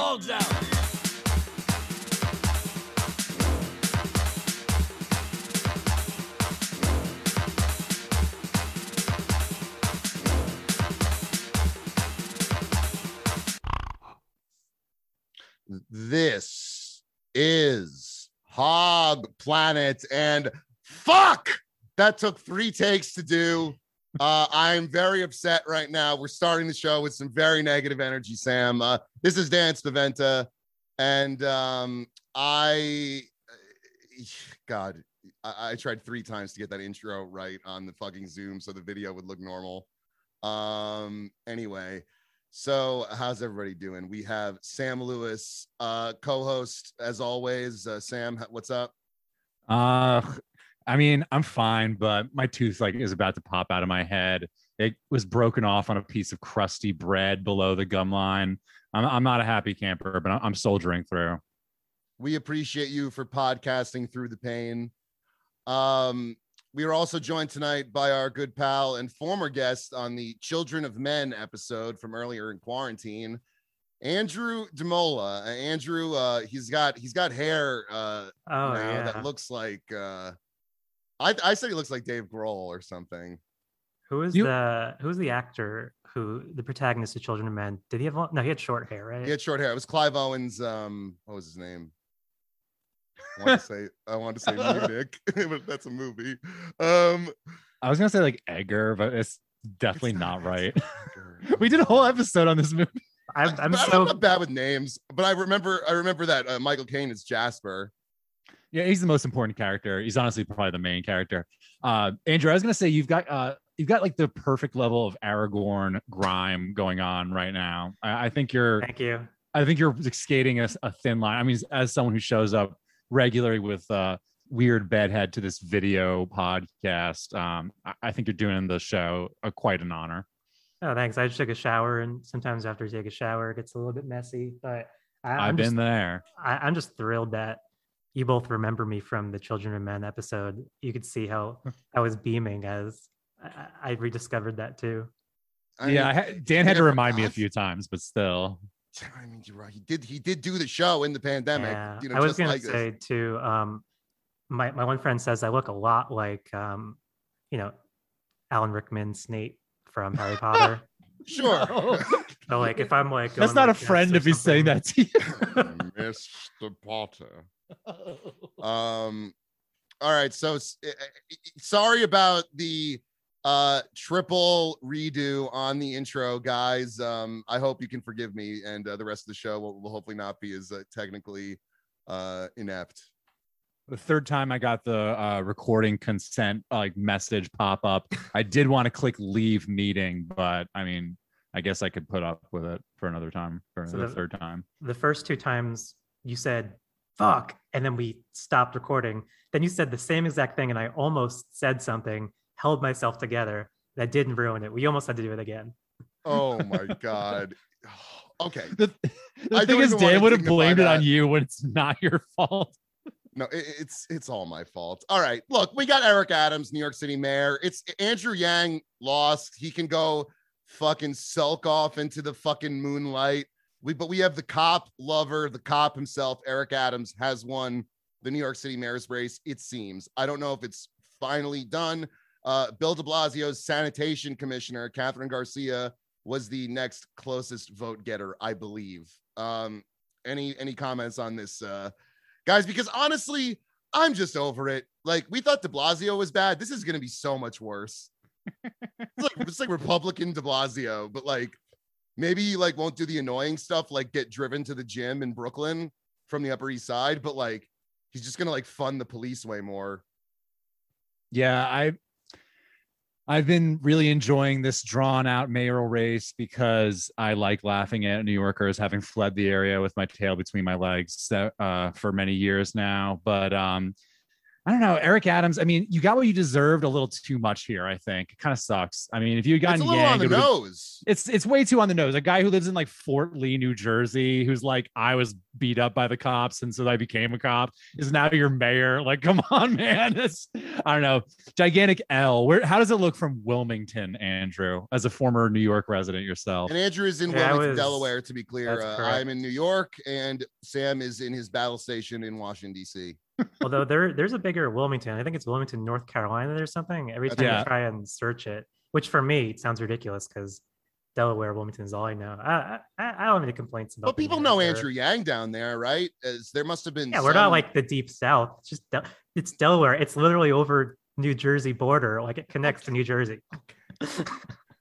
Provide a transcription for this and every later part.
Hogs out? This is Hog Planet, and fuck, that took three takes to do. Uh, I'm very upset right now. We're starting the show with some very negative energy, Sam. Uh, this is Dan Spaventa, and um, I, God, I, I tried three times to get that intro right on the fucking Zoom so the video would look normal. Um, anyway, so how's everybody doing? We have Sam Lewis, uh, co-host as always. Uh, Sam, what's up? Uh, I mean, I'm fine, but my tooth like is about to pop out of my head. It was broken off on a piece of crusty bread below the gum line. I'm, I'm not a happy camper, but I'm- I'm soldiering through. We appreciate you for podcasting through the pain. Um, we are also joined tonight by our good pal and former guest on the Children of Men episode from earlier in quarantine, Andrew Demola. Uh, Andrew, uh, he's got he's got hair uh, Oh now yeah. that looks like uh, I I said he looks like Dave Grohl or something. Who is You- the who's the actor who the protagonist of Children of Men? Did he have long, no? He had short hair, right? He had short hair. It was Clive Owens. Um, what was his name? I want to say I want to say Munich, but that's a movie. Um, I was gonna say like Edgar, but it's definitely it's not it's right. We did a whole episode on this movie. I'm, I- I'm but I'm so not bad with names, but I remember I remember that uh, Michael Caine is Jasper. Yeah, he's the most important character. He's honestly probably the main character. Uh, Andrew, I was gonna say you've got uh, you've got like the perfect level of Aragorn grime going on right now. I, I think you're thank you. I think you're skating a, a thin line. I mean, as someone who shows up regularly with uh, weird bedhead to this video podcast, um, I, I think you're doing the show a, quite an honor. Oh, thanks. I just took a shower, and sometimes after you take a shower, it gets a little bit messy. But I, I've I'm been there. I, I'm just thrilled that you both remember me from the Children of Men episode. You could see how I was beaming as I, I rediscovered that too. I yeah, I mean, ha- Dan had to never remind me a few times, but still. I mean, you're right. He did he did do the show in the pandemic. Yeah, You know, I was just gonna like this. say too. Um, my my one friend says I look a lot like um, you know, Alan Rickman Snape from Harry Potter. Sure. No. So like if I'm like That's not a like this friend if he's saying that to you. Mr. Potter. Um, all right. So s- eh, eh, sorry about the uh triple redo on the intro, guys. Um, I hope you can forgive me, and uh, the rest of the show will, will hopefully not be as uh, technically uh inept. the third time I got the uh, recording consent like message pop up, I did want to click leave meeting, but I mean, I guess I could put up with it for another time, for So the the- third time. The first two times you said "fuck" and then we stopped recording. Then you said the same exact thing, and I almost said something, held myself together. That didn't ruin it. We almost had to do it again. Oh my god. Okay. The, the I thing don't is, Dan would have dignify blamed it on you when it's not your fault. No, it, it's it's all my fault. All right, look, we got Eric Adams, New York City mayor. It's Andrew Yang lost. He can go fucking sulk off into the fucking moonlight. We but we have the cop lover, the cop himself, Eric Adams, has won the New York City mayor's race. It seems. I don't know if it's finally done. Uh, Bill De Blasio's sanitation commissioner, Kathryn Garcia, was the next closest vote getter, I believe. Um, any any comments on this? Uh, guys, because honestly, I'm just over it. Like we thought De Blasio was bad. This is gonna be so much worse. it's like it's like Republican De Blasio, but like maybe he like won't do the annoying stuff, like get driven to the gym in Brooklyn from the Upper East Side, but like he's just gonna like fund the police way more. Yeah, I I've been really enjoying this drawn out mayoral race because I like laughing at New Yorkers having fled the area with my tail between my legs uh, for many years now. But um, I don't know. Eric Adams, I mean, you got what you deserved a little too much here, I think. It kind of sucks. I mean, if you got It's a little on the it nose. it's it's way too on the nose. A guy who lives in like Fort Lee, New Jersey, who's like, I was beat up by the cops, and so I became a cop, is now your mayor. Like, come on, man. It's I don't know. Gigantic L. Where how does it look from Wilmington, Andrew, as a former New York resident yourself? And Andrew is in Yeah, Wilmington, was- Delaware, to be clear. Uh. I'm in New York, and Sam is in his battle station in Washington, D.C. Although there there's a bigger Wilmington. I think it's Wilmington, North Carolina or something. Every time Yeah. you try and search it, which for me it sounds ridiculous because Delaware, Wilmington is all I know. I I, I don't have any complaints about. But the people know or- Andrew Yang down there, right? As there must have been. Yeah, we're not like the deep south. It's just Del- it's Delaware. It's literally over New Jersey border. Like it connects to New Jersey.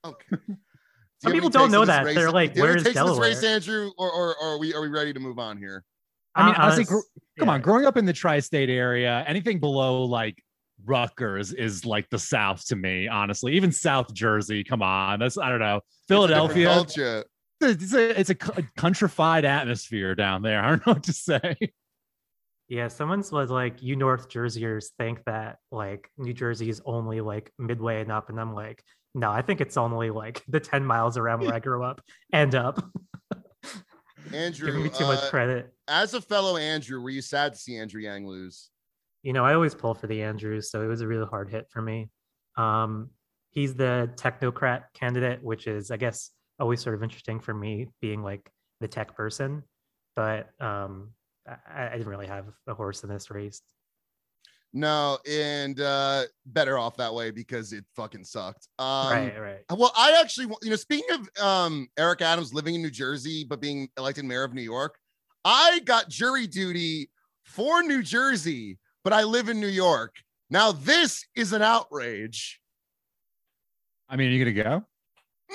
Okay. Do Some have people don't know that. race? They're like, Do you have any "Where's takes on this race, Delaware?" Andrew, or, or, or are we are we ready to move on here? I mean, Uh, honestly, honest- gr- come on, growing up in the tri-state area, anything below like Rutgers is like the South to me, honestly. Even South Jersey, come on, that's I don't know. It's a Philadelphia, it's a it's a countrified atmosphere down there. I don't know what to say. Yeah, someone's was like, you North Jerseyers think that like New Jersey is only like midway and up, and I'm like, no, I think it's only like the 10 miles around where I grew up and up. Andrew, Giving me too much uh, credit. as a fellow Andrew, were you sad to see Andrew Yang lose? You know, I always pull for the Andrews, so it was a really hard hit for me. Um, he's the technocrat candidate, which is, I guess, always sort of interesting for me, being like the tech person. But um, I, I didn't really have a horse in this race. No, and uh better off that way because it fucking sucked. Um, right, right. Well, I actually, you know, speaking of um, Eric Adams living in New Jersey but being elected mayor of New York, I got jury duty for New Jersey, but I live in New York. Now, this is an outrage. I mean, are you gonna go?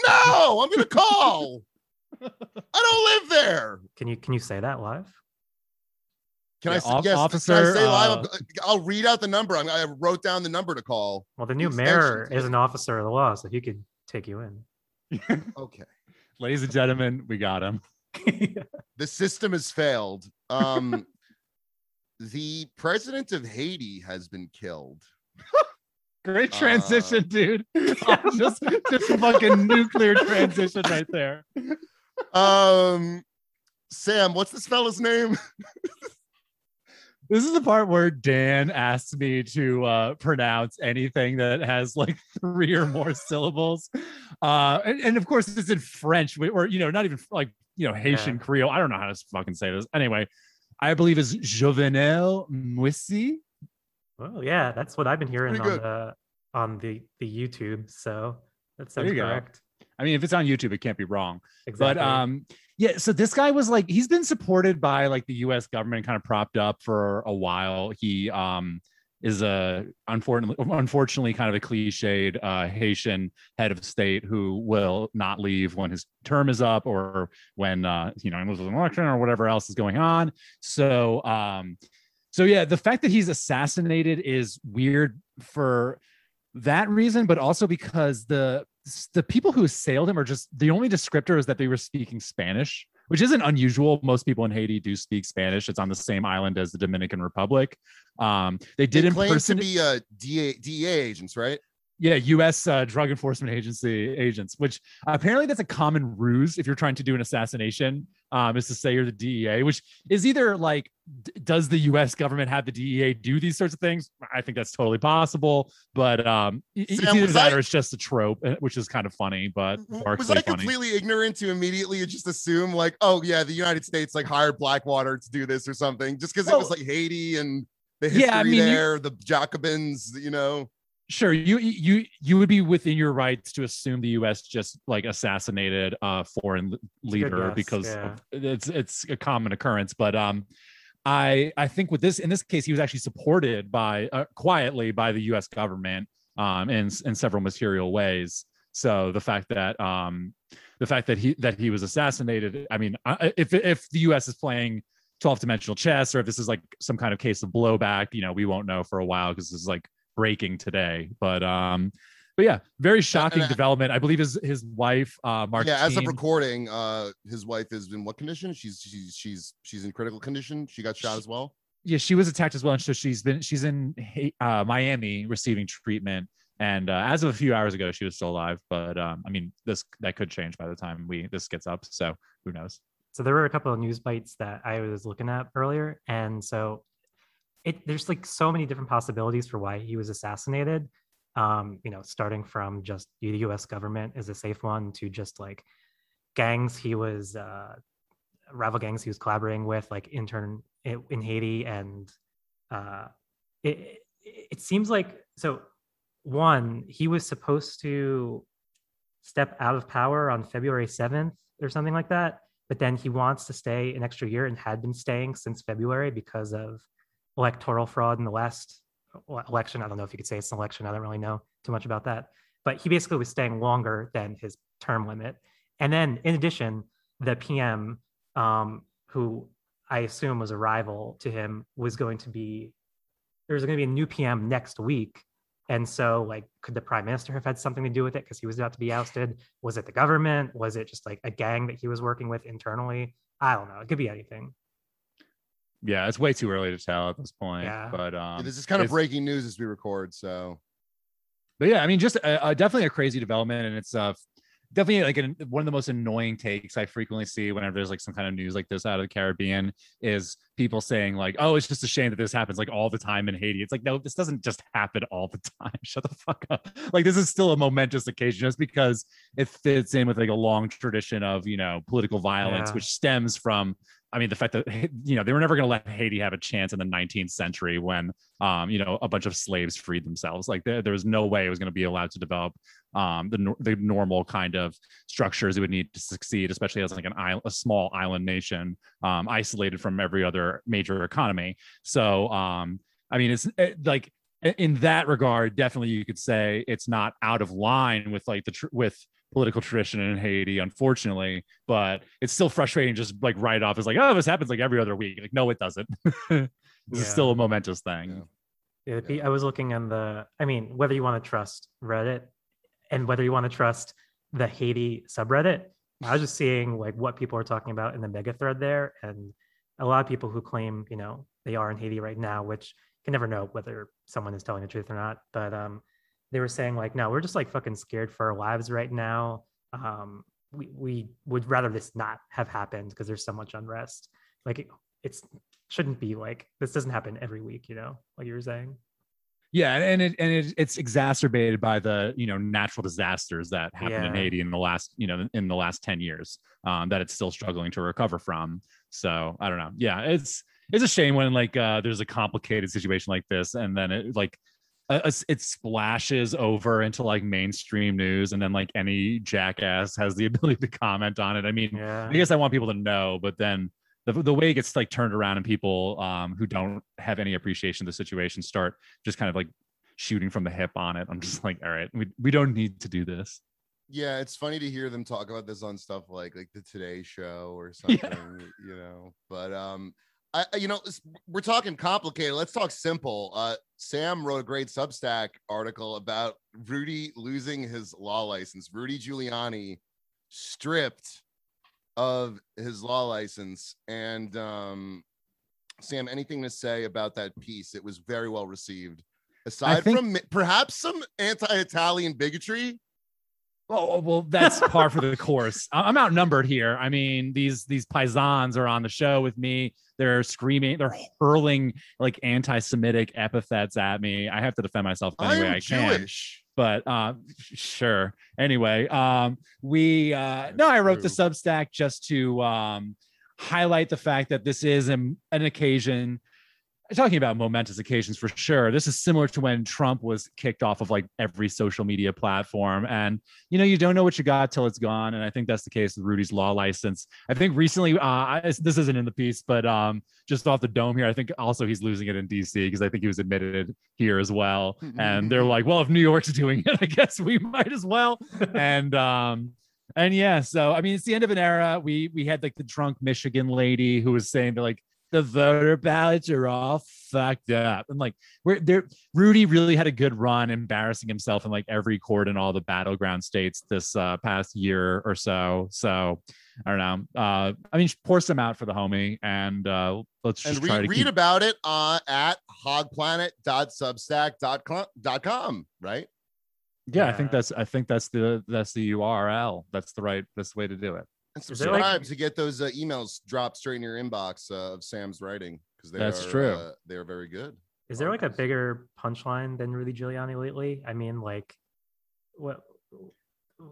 No, I'm going to call. I don't live there. Can you can you say that live? Can Yeah, I say off- yes? officer, can I say live? uh, I'll read out the number. I'm, I wrote down the number to call. Well, the new Extension mayor is an officer of the law, so he could take you in. Okay. Ladies and gentlemen, we got him. the system has failed. Um, the president of Haiti has been killed. Great Uh, transition, dude. just just a fucking nuclear transition right there. Um, Sam, what's this fella's name? This is the part where Dan asks me to uh, pronounce anything that has like three or more syllables. Uh, and, and of course, it's in French, or, you know, not even like, you know, Haitian Yeah. Creole. I don't know how to fucking say this. Anyway, I believe is Jovenel Moïse. well, yeah, that's what I've been hearing on the on the the YouTube. So that sounds you go. correct. I mean, if it's on YouTube, it can't be wrong. Exactly. But um, yeah. So this guy was like, he's been supported by like the U.S. government, kind of propped up for a while. He um is a unfortunately, unfortunately, kind of a cliched uh, Haitian head of state who will not leave when his term is up or when uh, you know an election or whatever else is going on. So um, so yeah, the fact that he's assassinated is weird for that reason, but also because the the people who assailed him are just the only descriptor is that they were speaking Spanish, which isn't unusual. Most people in Haiti do speak Spanish. It's on the same island as the Dominican Republic. Um, they did They claim to be uh, DA, DEA agents, right? yeah, U.S. Uh, Drug Enforcement Agency agents, which apparently that's a common ruse if you're trying to do an assassination, um, is to say you're the DEA, which is either like, d- does the U.S. government have the DEA do these sorts of things? I think that's totally possible, but um, it's either that or it's just a trope, uh, which is kind of funny, but Was I funny. completely ignorant to immediately just assume like, oh yeah, the United States like hired Blackwater to do this or something, just because it was like Haiti and the history Yeah, I mean, there, the Jacobins, you know. Sure you you you would be within your rights to assume the US just like assassinated a foreign leader guess, because yeah. it's it's a common occurrence but um I I think with this in this case he was actually supported by uh, quietly by the US government um in in several material ways so the fact that um the fact that he that he was assassinated I mean if if the US is playing 12 dimensional chess or if this is like some kind of case of blowback you know we won't know for a while because this is like breaking today. But um, but yeah, very shocking I- development. I believe his his wife, uh, Martine. Yeah, as of recording, uh, his wife is in what condition? She's she's she's she's in critical condition. She got shot as well. yeah, she was attacked as well, and so she's been she's in uh, Miami receiving treatment. And uh, as of a few hours ago, she was still alive. But um, I mean, this that could change by the time we this gets up. So who knows? So there were a couple of news bites that I was looking at earlier, and so it there's like so many different possibilities for why he was assassinated. Um, you know, starting from just the U.S. government is a safe one to just like gangs he was uh, rival gangs he was collaborating with, like intern in Haiti, and uh, it it seems like so. One, he was supposed to step out of power on February seventh or something like that, but then he wants to stay an extra year and had been staying since February because of electoral fraud in the last election. I don't know if you could say it's an election. I don't really know too much about that, but he basically was staying longer than his term limit. And then, in addition, the PM, um, who I assume was a rival to him, was going to be there was going to be a new PM next week. And so, like, could the prime minister have had something to do with it because he was about to be ousted? Was it the government? Was it just like a gang that he was working with internally? I don't know. It could be anything. Yeah, it's way too early to tell at this point. Yeah. But um, Yeah, this is kind of breaking news as we record. So but yeah, I mean, just uh, uh, definitely a crazy development, and it's uh definitely like an, one of the most annoying takes I frequently see whenever there's like some kind of news like this out of the Caribbean is people saying like, "Oh, it's just a shame that this happens like all the time in Haiti." It's like, no, this doesn't just happen all the time. Shut the fuck up. Like this is still a momentous occasion just because it fits in with like a long tradition of you know political violence, Yeah. which stems from. I mean, the fact that you know they were never going to let Haiti have a chance in the 19th century when, um, you know, a bunch of slaves freed themselves. Like there, there was no way it was going to be allowed to develop um, the the normal kind of structures it would need to succeed, especially as like an island, a small island nation, um, isolated from every other major economy. So, um, I mean, it's it, like in that regard, definitely you could say it's not out of line with like the tr- with political tradition in Haiti, unfortunately, but it's still frustrating. Just like write off as like, oh, this happens like every other week. Like, no, it doesn't. this is still a momentous thing. Yeah. Yeah, the I was looking on the. I mean, whether you want to trust Reddit and whether you want to trust the Haiti subreddit, I was just seeing like what people are talking about in the mega thread there, and a lot of people who claim you know they are in Haiti right now, which can never know whether someone is telling the truth or not. But um, they were saying like, no, we're just like fucking scared for our lives right now. Um, we we would rather this not have happened because there's so much unrest. Like it, it's shouldn't be like this doesn't happen every week, you know, like you were saying. Yeah, and it and it, it's exacerbated by the you know natural disasters that happened in Haiti in the last you know in the last ten years um, that it's still struggling to recover from. So I don't know. Yeah, it's it's a shame when like uh, there's a complicated situation like this, and then it like uh, it splashes over into like mainstream news, and then like any jackass has the ability to comment on it. I mean, Yeah. I guess I want people to know, but then the, the way it gets like turned around and people um, who don't have any appreciation of the situation start just kind of like shooting from the hip on it. I'm just like, all right, we, we don't need to do this. yeah, it's funny to hear them talk about this on stuff like like the Today Show or something, Yeah. you know. But um, I you know we're talking complicated. Let's talk simple. Uh, Sam wrote a great Substack article about Rudy losing his law license. Rudy Giuliani stripped of his law license, and um, Sam, anything to say about that piece? It was very well received. Aside think- from perhaps some anti-Italian bigotry, Oh well, that's par for the course. I- I'm outnumbered here. I mean, these these paisans are on the show with me. They're screaming, they're hurling like anti-Semitic epithets at me. I have to defend myself any way I'm I can. Jewish. but uh sure anyway um we uh no i wrote the substack just to um highlight the fact that this is an, an occasion talking about momentous occasions for sure this is similar to when trump was kicked off of like every social media platform. And you know you don't know what you got till it's gone. And i think that's the case with rudy's law license. I think recently uh I, this isn't in the piece but um just off the dome here i think also he's losing it in dc because i think he was admitted here as well. And they're like well if new york's doing it i guess we might as well. And um and yeah so i mean it's the end of an era. We we had like the drunk michigan lady who was saying that like the voter ballots are all fucked up. And like, we're there. Rudy really had a good run, embarrassing himself in like every court in all the battleground states this uh, past year or so. So I don't know. Uh, I mean, pour some out for the homie, and uh, let's just and try read, to read keep. about it uh, at hogplanet.substack.com, right? yeah, I think that's I think that's the that's the URL. That's the right that's the way to do it. And subscribe like- to get those uh, emails dropped straight in your inbox uh, of Sam's writing because That's are, true. Uh, they are very good. Is there like a bigger punchline than Rudy Giuliani lately? I mean, like, what?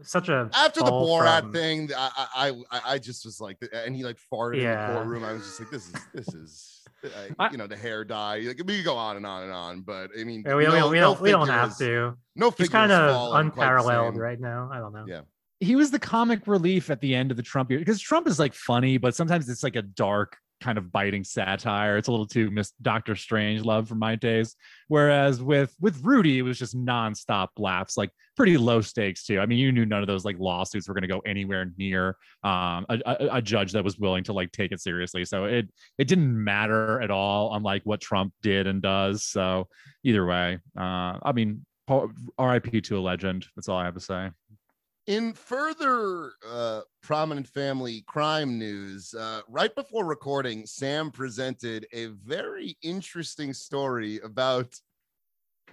Such a After the Borat from- thing, I, I I just was like, and he like farted in Yeah. the courtroom. I was just like, this is this is, I- you know, the hair dye. Like we could go on and on and on, but I mean, Yeah, we, we no- don't, we no don't, we don't have to. No, He's kind of falling quite the unparalleled right now. I don't know. Yeah. He was the comic relief at the end of the Trump year because Trump is like funny, but sometimes it's like a dark kind of biting satire. It's a little too Miss Doctor Strange love for my days. Whereas with with Rudy, it was just nonstop laughs, like pretty low stakes too. I mean, you knew none of those like lawsuits were going to go anywhere near um, a, a, a judge that was willing to like take it seriously. So it it didn't matter at all, unlike what Trump did and does. So either way, uh, I mean, R.I.P. to a legend. That's all I have to say. In further uh, prominent family crime news, uh, right before recording, Sam presented a very interesting story about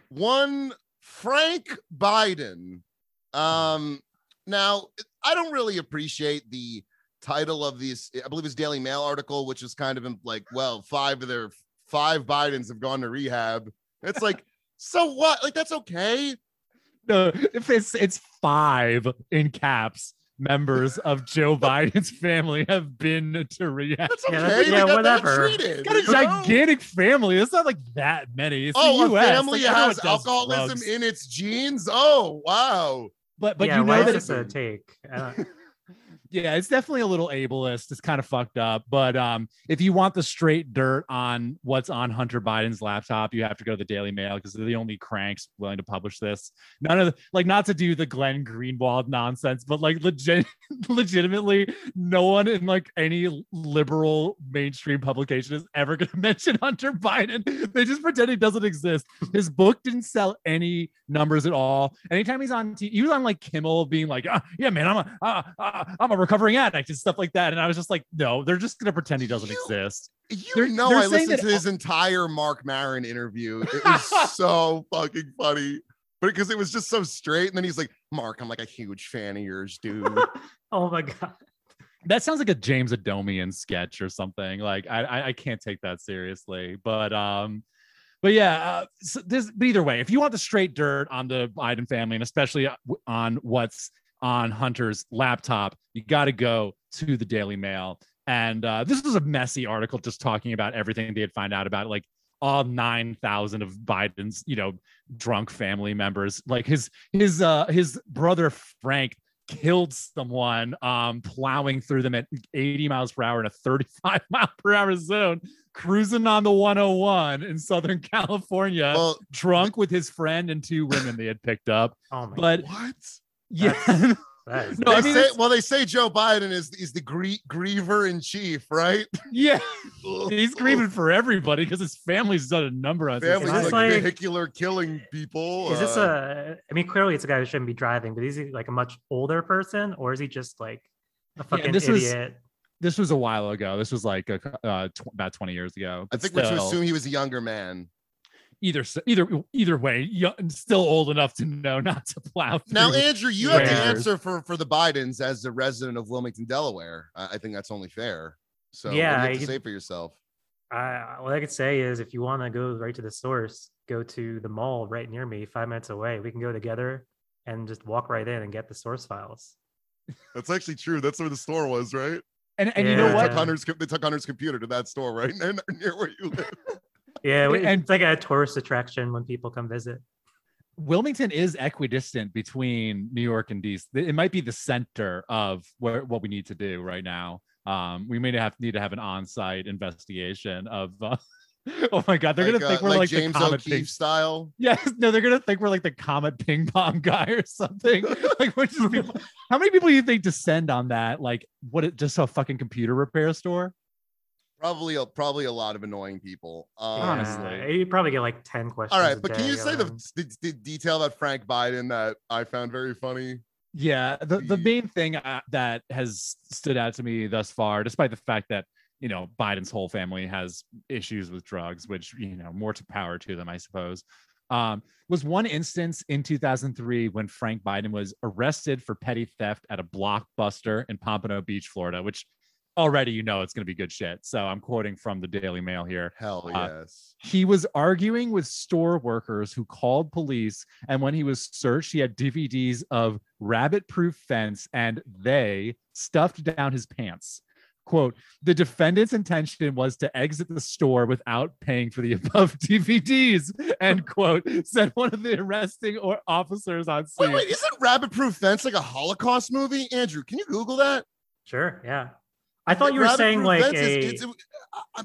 one Frank Biden. Um, now, I don't really appreciate the title of this, I believe it's Daily Mail article, which is kind of like, well, five of their five Bidens have gone to rehab. It's like, so what? Like, that's okay. No, if it's it's five in caps members of Joe Biden's family have been to rehab. That's Yeah, okay. yeah, got- they got whatever. Got a gigantic family. It's not like that many. It's Oh, the a family Like, has alcoholism drugs. in its genes. Oh, wow. but but yeah, you know is that it's, a take? I don't- yeah, it's definitely a little ableist. It's kind of fucked up. But um, if you want the straight dirt on what's on Hunter Biden's laptop, you have to go to the Daily Mail because they're the only cranks willing to publish this. None of the, like not to do the Glenn Greenwald nonsense, but like legit, legitimately, no one in like any liberal mainstream publication is ever going to mention Hunter Biden. They just pretend he doesn't exist. His book didn't sell any numbers at all. Anytime he's on, t- he was on like Kimmel, being like, ah, "Yeah, man, I'm a, uh, uh, I'm a recovering addict and stuff like that." And I was just like, "No, they're just gonna pretend he doesn't You- exist." You They're- know, they're I listened to his entire Marc Maron interview. It was so fucking funny. But because it was just so straight. And then he's like, Marc, I'm like a huge fan of yours, dude. oh my god. That sounds like a James Adomian sketch or something. Like I, I, I can't take that seriously. But um, but yeah, uh, so this, but either way, if you want the straight dirt on the Biden family and especially uh, on what's on Hunter's laptop, you got to go to the Daily Mail. And uh, this was a messy article just talking about everything they had found out about, like all 9,000 of Biden's, you know, drunk family members. Like his his uh his brother Frank killed someone um plowing through them at 80 miles per hour in a 35 mile per hour zone cruising on the 101 in southern california well, drunk with his friend and two women they had picked up Oh my. but what? Yeah that is No, they I mean, say, well, they say Joe Biden is is the grie- griever in chief, right? yeah he's grieving for everybody because his family's done a number on Family's Is like, this this. like- vehicular killing people. Is this uh, a? I mean, clearly it's a guy who shouldn't be driving, but is he like a much older person, or is he just like a fucking this was- idiot? this was a while ago this was like a, uh, tw- about 20 years ago I but think we're to still- assume he was a younger man. Either either either way young, still old enough to know not to plow Now. Andrew, you have to answer for for the Bidens as a resident of Wilmington, Delaware. I, I think that's only fair. So, Yeah, what do you have to I- say for yourself? I, what I could say is, if you want to go right to the source, go to the mall right near me, five minutes away. We can go together and just walk right in and get the source files. That's actually true. That's where the store was, right? and and you Yeah. know They what took Hunter's, they took Hunter's computer to that store, right? near, near where you live. Yeah, And- it's like a tourist attraction when people come visit. Wilmington is equidistant between New York and DC. It might be the center of where what we need to do right now. Um, we may have need to have an on-site investigation of. Uh, oh my God, they're like, gonna think uh, we're like, like, James the comet O'Keefe ping. style. Yes, no, they're gonna think we're like the comet ping pong guy or something. like, we're people. How many people do you think descend on that? Like, what? It just a fucking computer repair store? Probably a probably a lot of annoying people. Um, Honestly. You probably get like 10 questions. All right, a but can you say the, the, the detail about Frank Biden that I found very funny? Yeah, the, the main thing uh, that has stood out to me thus far, despite the fact that you know Biden's whole family has issues with drugs, which you know more to power to them, I suppose, um, was one instance in 2003 when Frank Biden was arrested for petty theft at a blockbuster in Pompano Beach, Florida, which already you know it's going to be good shit. So I'm quoting from the Daily Mail here. Hell Uh, yes. He was arguing with store workers who called police, and when he was searched, he had DVDs of Rabbit Proof Fence, and they stuffed down his pants. Quote, the defendant's intention was to exit the store without paying for the above DVDs, end quote, said one of the arresting or officers on scene. Wait, wait, isn't Rabbit Proof Fence like a Holocaust movie? Andrew, can you Google that? Sure, yeah. I thought you were Rabbit saying like Fence is- a. I-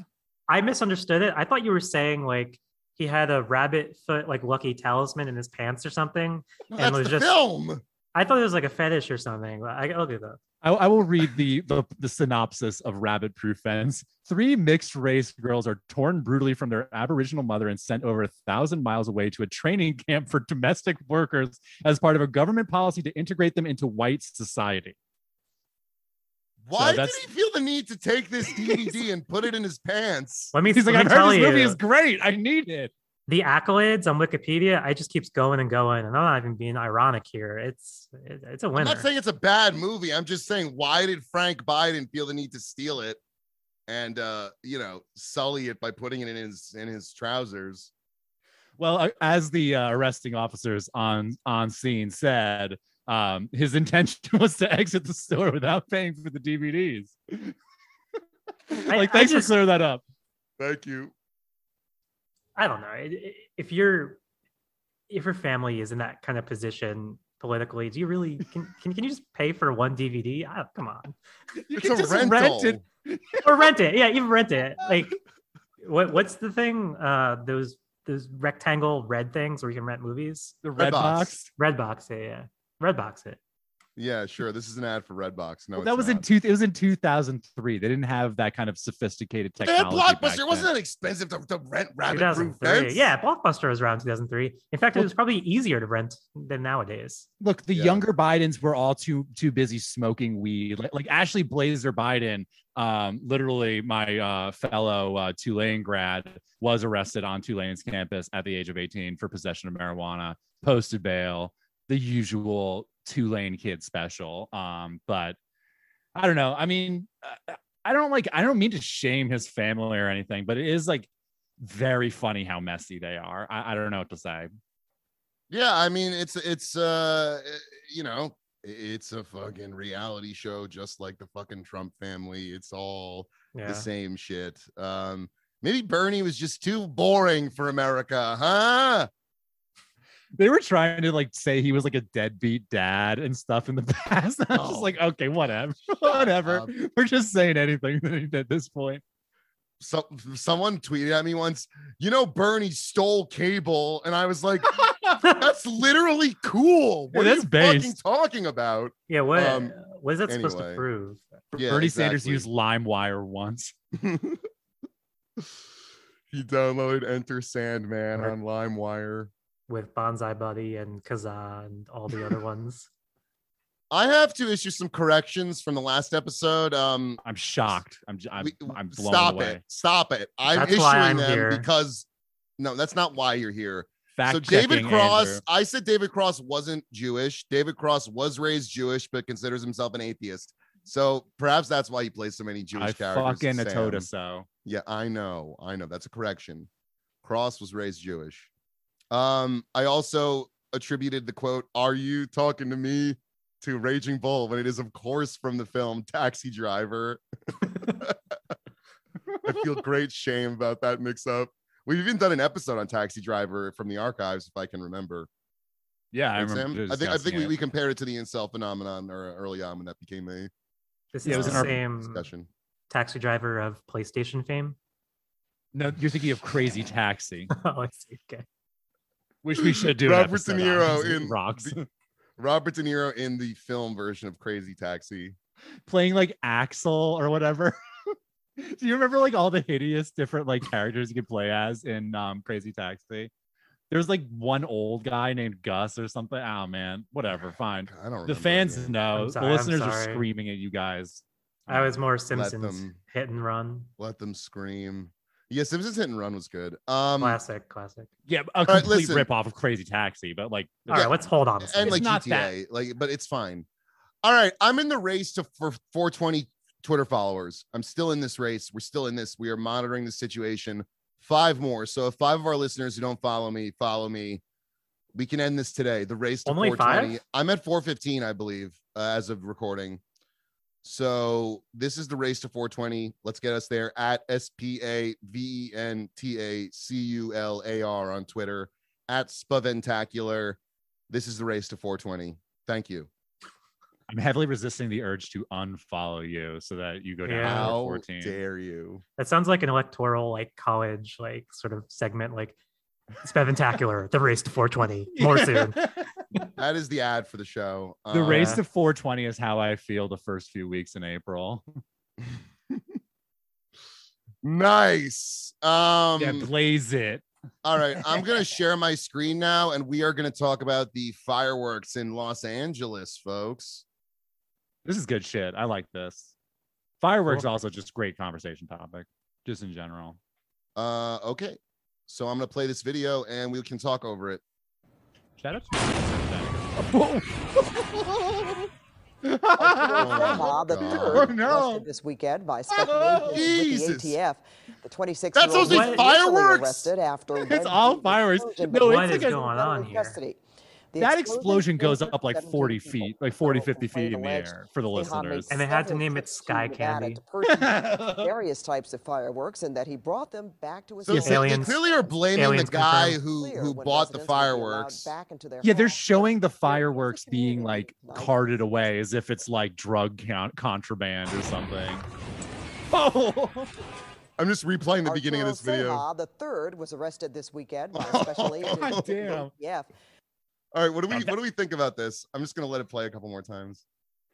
I'm- misunderstood it. I thought you were saying like he had a rabbit foot like lucky talisman in his pants or something. no, And that's was the just- film. I thought it was like a fetish or something. I, I'll do that. I, I will read the, the the synopsis of Rabbit Proof Fence. Three mixed race girls are torn brutally from their Aboriginal mother and sent over a thousand miles away to a training camp for domestic workers as part of a government policy to integrate them into white society. Why did he feel the need to take this DVD and put it in his pants? Let me, He's like, I've heard this you, movie is great. I need it. the accolades on Wikipedia. I just keeps going and going, and I'm not even being ironic here. It's it, it's a I'm not saying it's a bad movie. I'm just saying, why did Frank Biden feel the need to steal it and uh, you know, sully it by putting it in his in his trousers? Well, uh, as the uh, arresting officers on on scene said, um, his intention was to exit the store without paying for the DVDs. Like, I thanks just- for clearing that up. Thank you. I don't know. It- it- If you're if your family is in that kind of position politically, do you really can can, can you just pay for one DVD? Ah, come on. You It's can a just rental. rent it. Or rent it. Yeah, even rent it. Like what what's the thing? Uh those those rectangle red things where you can rent movies? The red Redbox. box. Redbox, yeah, yeah. Redbox it. Yeah, sure. This is an ad for Redbox. No, Well, it's that was in two. It was in two thousand three. They didn't have that kind of sophisticated They had technology. back Blockbuster. Wasn't that expensive to, to rent Rabbit Proof 2003. Yeah, Blockbuster was around 2003. In fact, Well- it was probably easier to rent than nowadays. Look, the Yeah. younger Bidens were all too too busy smoking weed. Like, like Ashley Blazer Biden, um, literally my uh, fellow uh, Tulane grad, was arrested on Tulane's campus at the age of 18 for possession of marijuana, posted bail, the usual Tulane kid special. Um, but I don't know. I mean, uh, I don't like. I don't mean to shame his family or anything, but it is like very funny how messy they are. I, I don't know what to say. Yeah, I mean it's it's uh you know it's a fucking reality show just like the fucking Trump family. It's all Yeah. the same shit. Um maybe Bernie was just too boring for America, huh? They were trying to like say he was like a deadbeat dad and stuff in the past. I was Oh. just like, okay, whatever, whatever. up. We're just saying anything at this point. So someone tweeted at me once, you know, Bernie stole cable, and I was like, that's literally cool. What Yeah, are you that's fucking talking about? yeah, what Um, what is that supposed to prove? Yeah, Bernie Sanders exactly. used LimeWire once. he downloaded Enter Sandman Right. on LimeWire. With BonziBuddy and Kazaa and all the other ones. I have to issue some corrections from the last episode. Um, I'm shocked. I'm j- I'm, we- I'm blown stop away. it. Stop it. I'm That's issuing I'm them here. because no, that's not why you're here. Fact so David Cross, Andrew. I said David Cross wasn't Jewish. David Cross was raised Jewish, but considers himself an atheist. So perhaps that's why he plays so many Jewish I characters. fucking Sam. Atoda so. Yeah, I know. I know. That's a correction. Cross was raised Jewish. Um, I also attributed the quote, Are you talking to me? to Raging Bull when it is, of course, from the film Taxi Driver. I feel great shame about that mix up. We've even done an episode on Taxi Driver from the archives, if I can remember. Yeah, I remember. I think I think we, we compared it to the incel phenomenon or early on when that became a This Yeah, it is was the same discussion. taxi driver of PlayStation fame. No, you're thinking of Crazy Taxi, oh, I see. Okay. Which we should do. Robert episode De on, Niro 'cause it in rocks. the- Robert De Niro in the film version of Crazy Taxi. playing like Axel or whatever. Do you remember like all the hideous different like characters you could play as in um Crazy Taxi? There's like one old guy named Gus or something. Oh man, whatever, fine. I don't. The remember fans again. know. Sorry, the listeners are screaming at you guys. I was more Let Simpsons them- hit and run. Let them scream. Yeah, Simpsons Hit and Run was good. Um, Classic, classic. Yeah, a right, complete listen. rip off of Crazy Taxi, but like All right, let's hold on. a and second. It's like not that- GTA, like, but it's fine. All right, I'm in the race to for 420 Twitter followers. I'm still in this race. We're still in this. We are monitoring the situation. Five more. So if five of our listeners who don't follow me follow me, we can end this today. The race to Only 420. five? I'm at 415, I believe, uh, as of recording. So this is the race to 420. Let's get us there at S P A V E N T A C U L A R on Twitter at Spaventacular. This is the race to 420. Thank you. I'm heavily resisting the urge to unfollow you so that you go down Yeah. to How 14. dare you? That sounds like an electoral, like college, like sort of segment, like spectacular. the race to 420. More soon. That is the ad for the show. the race Uh, to 420 is how I feel the first few weeks in April. nice. Um, yeah, blaze it. all right. I'm gonna share my screen now, and we are gonna talk about the fireworks in Los Angeles, folks. This is good shit. I like this. Fireworks Cool. also just great conversation topic, just in general. Uh, okay. So I'm gonna play this video, and we can talk over it. Shout out to Omaha, the oh God. third, Oh, no. this weekend by special oh, Jesus. with the ATF. The 26 That's year old supposed to be fireworks? arrested after It's all fireworks. No, What it's like going on here? Custody. The that explosion explosion goes up like 40 people. feet, like 40, 50 feet in the air for the listeners. And they had to name it Sky Nevada Candy. various types of fireworks and that he brought them back to his So Yes, they- they aliens- clearly are blaming the guy confirmed. who who bought the residents would be allowed fireworks. back into their Yeah, they're showing the There was a fireworks being like like- carted away as if it's like drug count contraband or something. Oh, I'm just replaying the beginning of Arturo this video. Ceja, the third was arrested this weekend by Oh, special agents God with the damn. ATF. All right, what do we what do we think about this? I'm just gonna let it play a couple more times.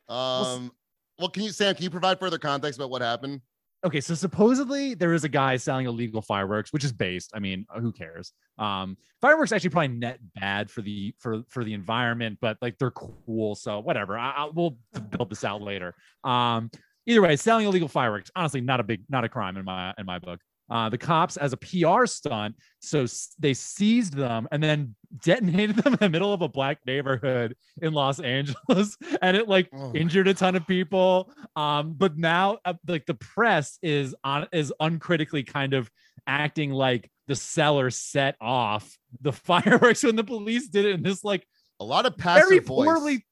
Um, well, can you Sam? Can you provide further context about what happened? okay. So supposedly there is a guy selling illegal fireworks, which is based. I mean, who cares? Um, fireworks actually probably net bad for the for for the environment, but like they're cool, so whatever. I, I we'll build this out later. Um, either way, selling illegal fireworks honestly not a big not a crime in my in my book. Uh, the cops, as a PR stunt, so they seized them and then detonated them in the middle of a black neighborhood in Los Angeles, and it like Oh injured a ton of people. Um, but now, uh, like the press is on is uncritically kind of acting like the seller set off the fireworks when the police did it in this like A lot of passive very voice. poorly,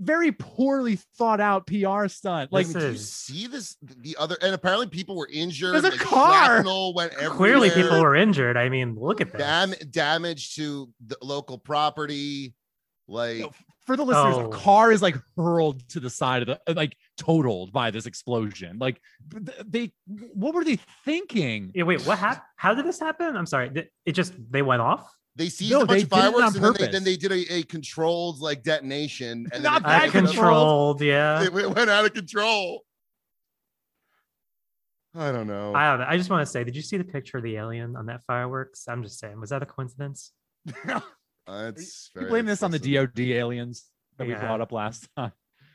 very poorly thought out PR stunt. Like This Did you see this? The other, and apparently people were injured. There's a like, car. shrapnel went Clearly, people were injured. I mean, look at this. Dam- damage to the local property. Like, No, for the listeners, Oh. a car is like hurled to the side of the uh, like totaled by this explosion. Like they, what were they thinking? Yeah, wait, what happened? How did this happen? I'm sorry. It just they went off. They seized No, a bunch they of did it on fireworks, and then they, then they did a, a controlled like detonation, and Not then that it, ended up- controlled. controlled, yeah. it went went out of control. I don't know. I don't know. I just want to say, did you see the picture of the alien on that fireworks? I'm just saying, was that a coincidence? Uh, it's You blame this on the. DoD aliens that we brought up last time.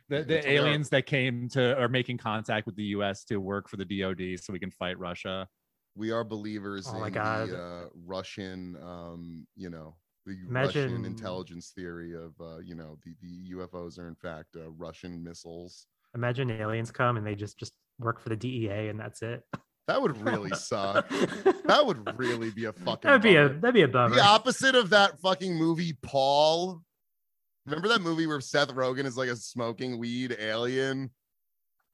The, the aliens that came to are making contact with the U.S. to work for the DoD so we can fight Russia. We are believers Oh my in God. the uh, Russian, um, you know, the Russian intelligence theory of, uh, you know, the, the UFOs are in fact uh, Russian missiles. Imagine aliens come and they just just work for the DEA and that's it. That would really suck. That would really be a fucking. That'd be a that'd be a bummer. the opposite of that fucking movie Paul. Remember that movie where Seth Rogen is like a smoking weed alien?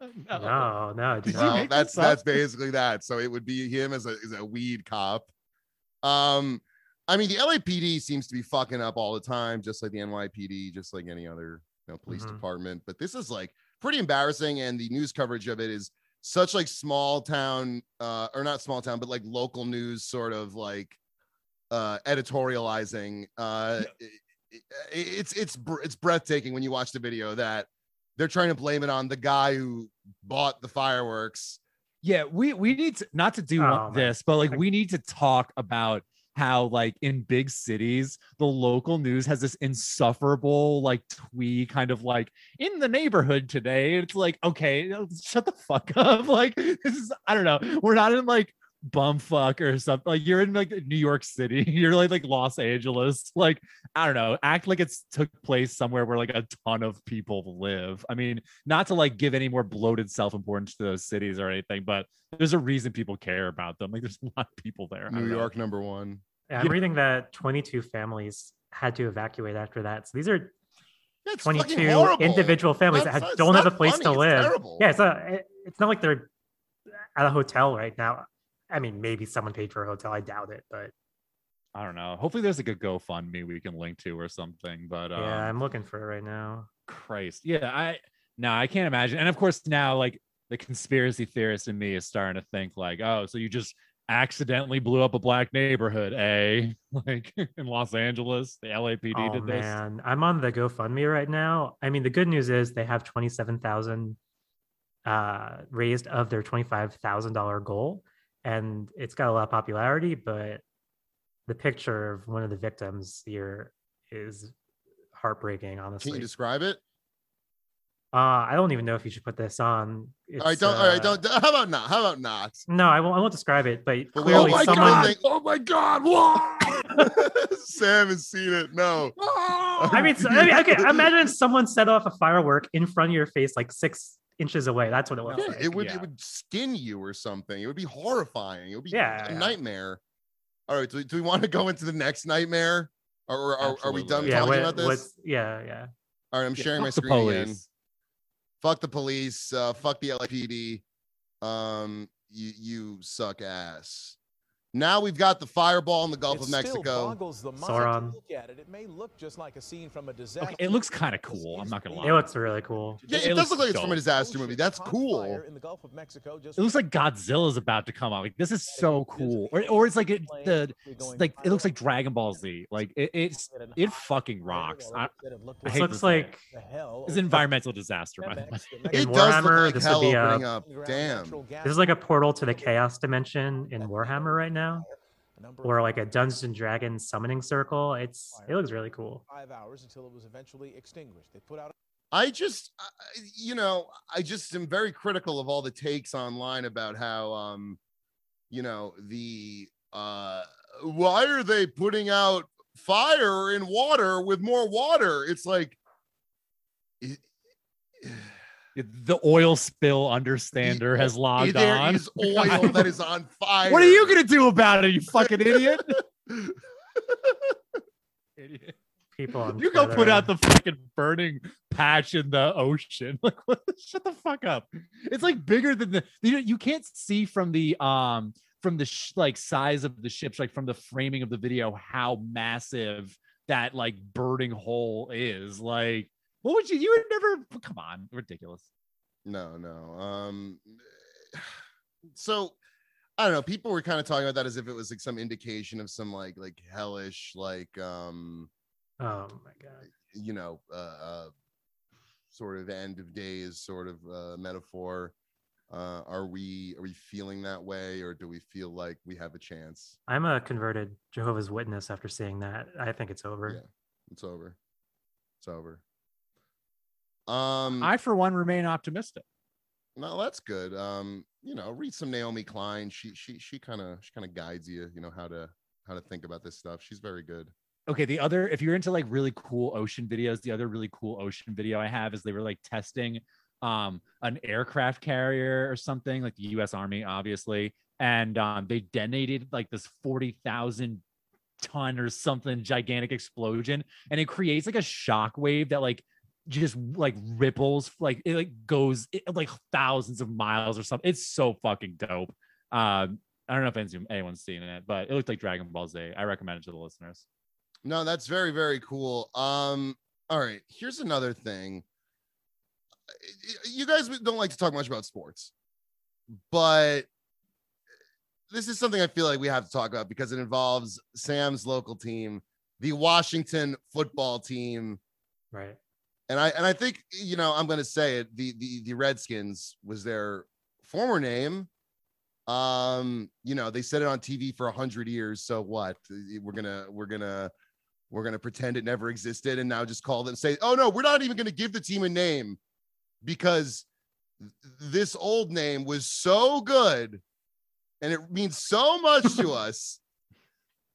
No, no, I do not. Well, that's that's basically that. So it would be him as a as a weed cop. Um, I mean, the LAPD seems to be fucking up all the time, just like the NYPD, just like any other you know police Mhm. department. But this is like pretty embarrassing, and the news coverage of it is such like small town, uh, or not small town, but like local news, sort of like uh editorializing. Uh, it- it- it's it's it's breathtaking when you watch the video that they're trying to blame it on the guy who bought the fireworks. Yeah, we we need to not to do Oh, one- my- this, but like we need to talk about how like in big cities the local news has this insufferable like twee kind of like in the neighborhood today. It's like okay shut the fuck up. Like this is i don't know. We're not in like bumfuck or something like you're in like new york city you're like like los angeles like i don't know act like it's took place somewhere where like a ton of people live i mean not to like give any more bloated self-importance to those cities or anything but there's a reason people care about them like there's a lot of people there New don't know. York number one. Yeah, I'm Yeah. reading that 22 families had to evacuate after that. So these are Yeah, it's 22 individual families Not- that it's have, not- don't have a place funny, to live. terrible. Yeah, it's not. it- It's not like they're at a hotel right now. I mean, maybe someone paid for a hotel. I doubt it, but I don't know. Hopefully, there's like a GoFundMe we can link to or something. But um, yeah, I'm looking for it right now. Christ, yeah, I no, I can't imagine. And of course, now like the conspiracy theorist in me is starting to think like, oh, so you just accidentally blew up a black neighborhood, eh? Like in Los Angeles, the LAPD oh did this. man, I'm on the GoFundMe right now. I mean, the good news is they have 27,000 uh, raised of their $25,000 goal, and it's got a lot of popularity. But the picture of one of the victims here is heartbreaking. Honestly, Can you describe it? Uh, I don't even know if you should put this on. all right, It's, don't. all right, uh, don't. How about not? How about not? No, I won't. I won't describe it. But But clearly, oh my someone. God, Oh my God! Sam has seen it. No. I mean, so- I mean, okay. Imagine someone set off a firework in front of your face, like six inches away. That's what it was. Yeah, like. it would yeah. it would skin you or something. It would be horrifying. It would be Yeah, a yeah. nightmare. All right, do, do we want to go into the next nightmare? Or, or are, are we done yeah, talking what, about this? yeah, yeah. All right, I'm Yeah, sharing my screen again. Fuck the police. Uh, fuck the LAPD. Um, you you suck ass. Now we've got the fireball in the Gulf It of Mexico. boggles the mind to Sauron. look at it. It may look just like a scene from a disaster. Okay, it looks kinda cool, I'm not gonna lie. It looks really cool. Yeah, It it, does looks look like it's from a disaster movie. That's cool. in the Gulf of Mexico just It looks like Godzilla's about to come out. Like this is so cool, or or it's like it, the like it looks like Dragon Ball Z. Like it, it's it fucking rocks. I, I This hate looks to say it. like it's an environmental disaster, by the way. It In does Warhammer, look like this hell would be, uh, a, up. Damn. this is like a portal to the chaos dimension in Warhammer right now, or like a Dungeons and Dragons summoning circle. It's it looks really cool. five hours until it was eventually extinguished. They put out I just, I- I- you know, I just am very critical of all the takes online about how, um, you know, the, uh, why are they putting out fire in water with more water? It's like, it- The oil spill understander has logged there on. is oil that is on fire. What are you gonna do about it, you fucking idiot? idiot. People on You go put out the fucking burning patch in the ocean. Like, what, shut the fuck up. It's like bigger than the you, you can't see from the um from the sh- like size of the ships, like from the framing of the video, how massive that like burning hole is. Like, what would you? You would never. Come on, ridiculous. No, no. Um, so I don't know. People were kind of talking about that as if it was like some indication of some like like hellish like um Oh my god. you know uh, uh sort of end of days sort of uh metaphor. Uh, are we are we feeling that way, or do we feel like we have a chance? I'm a converted Jehovah's Witness after seeing that. I think it's over. Yeah, it's over. It's over. Um, I, for one, remain optimistic. No, that's good. Um, you know, read some Naomi Klein. She she she kind of she kind of guides you, you know, how to how to think about this stuff. She's very good. okay the other if you're into like really cool ocean videos the other really cool ocean video i have is they were like testing um an aircraft carrier or something like the us army obviously and um they detonated like this 40,000 ton or something gigantic explosion and it creates like a shock wave that like just like ripples like it like goes it, like thousands of miles or something it's so fucking dope um I don't know if anyone's- anyone's seen it, but it looked like Dragon Ball Z. I recommend it to the listeners. No, that's very very cool. Um, all right, here's another thing. You guys don't like to talk much about sports, but this is something I feel like we have to talk about because it involves Sam's local team, the Washington football team. Right. And I and I think you know I'm going to say it. The the the Redskins was their former name, Um, you know, they said it on TV for a hundred years. So what? We're gonna we're gonna we're gonna pretend it never existed and now just call them say, oh no, we're not even gonna give the team a name because this old name was so good and it means so much to us